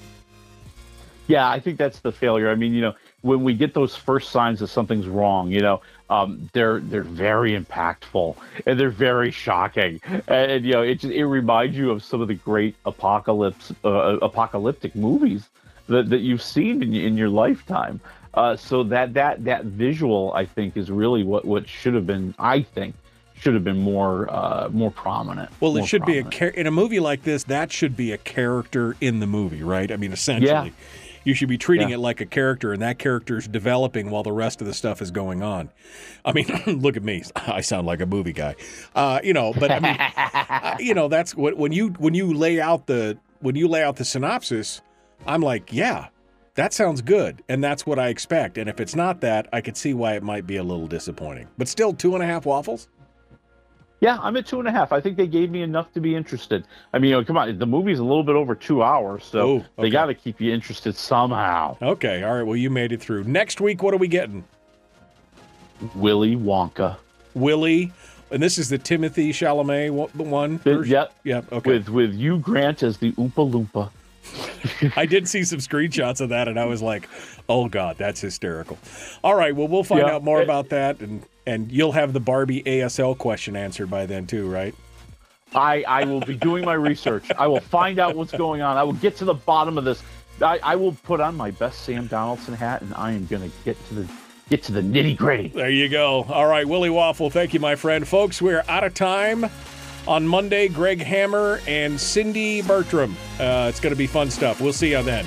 Yeah, I think that's the failure. I mean, you know, when we get those first signs that something's wrong, you know, um, they're they're very impactful and they're very shocking, and, and, you know, it it reminds you of some of the great apocalypse uh, apocalyptic movies that, that you've seen in, in your lifetime. Uh, so that that that visual, I think, is really what what should have been. I think should have been more uh, more prominent. Well, it should prominent. be a char- in a movie like this. That should be a character in the movie, right? I mean, essentially, you should be treating Yeah. it like a character, and that character is developing while the rest of the stuff is going on. I mean, look at me; I sound like a movie guy, uh, you know. But I mean, uh, you know, that's what when you when you lay out the when you lay out the synopsis, I'm like, yeah. That sounds good, and that's what I expect. And if it's not that, I could see why it might be a little disappointing. But still, two and a half waffles. Yeah, I'm at two and a half. I think they gave me enough to be interested. I mean, you know, come on, the movie's a little bit over two hours, so Oh, they got to keep you interested somehow. Okay, all right. Well, you made it through. Next week, what are we getting? Willy Wonka. Willie, and this is the Timothée Chalamet one-. Yep. Yep. Okay. With with Hugh Grant as the Oompa Loompa. I did see some screenshots of that, and I was like, "Oh God, that's hysterical." All right. Well, we'll find Yeah. out more about that, and and you'll have the Barbie ASL question answered by then too, right? I, I will be doing my research. I will find out what's going on. I will get to the bottom of this. I, I will put on my best Sam Donaldson hat, and I am going to get to the get to the nitty gritty. There you go. All right, Willie Waffle, thank you, my friend. Folks, we're out of time. On Monday, Greg Hammer and Cindy Bertram. Uh, it's going to be fun stuff. We'll see you then.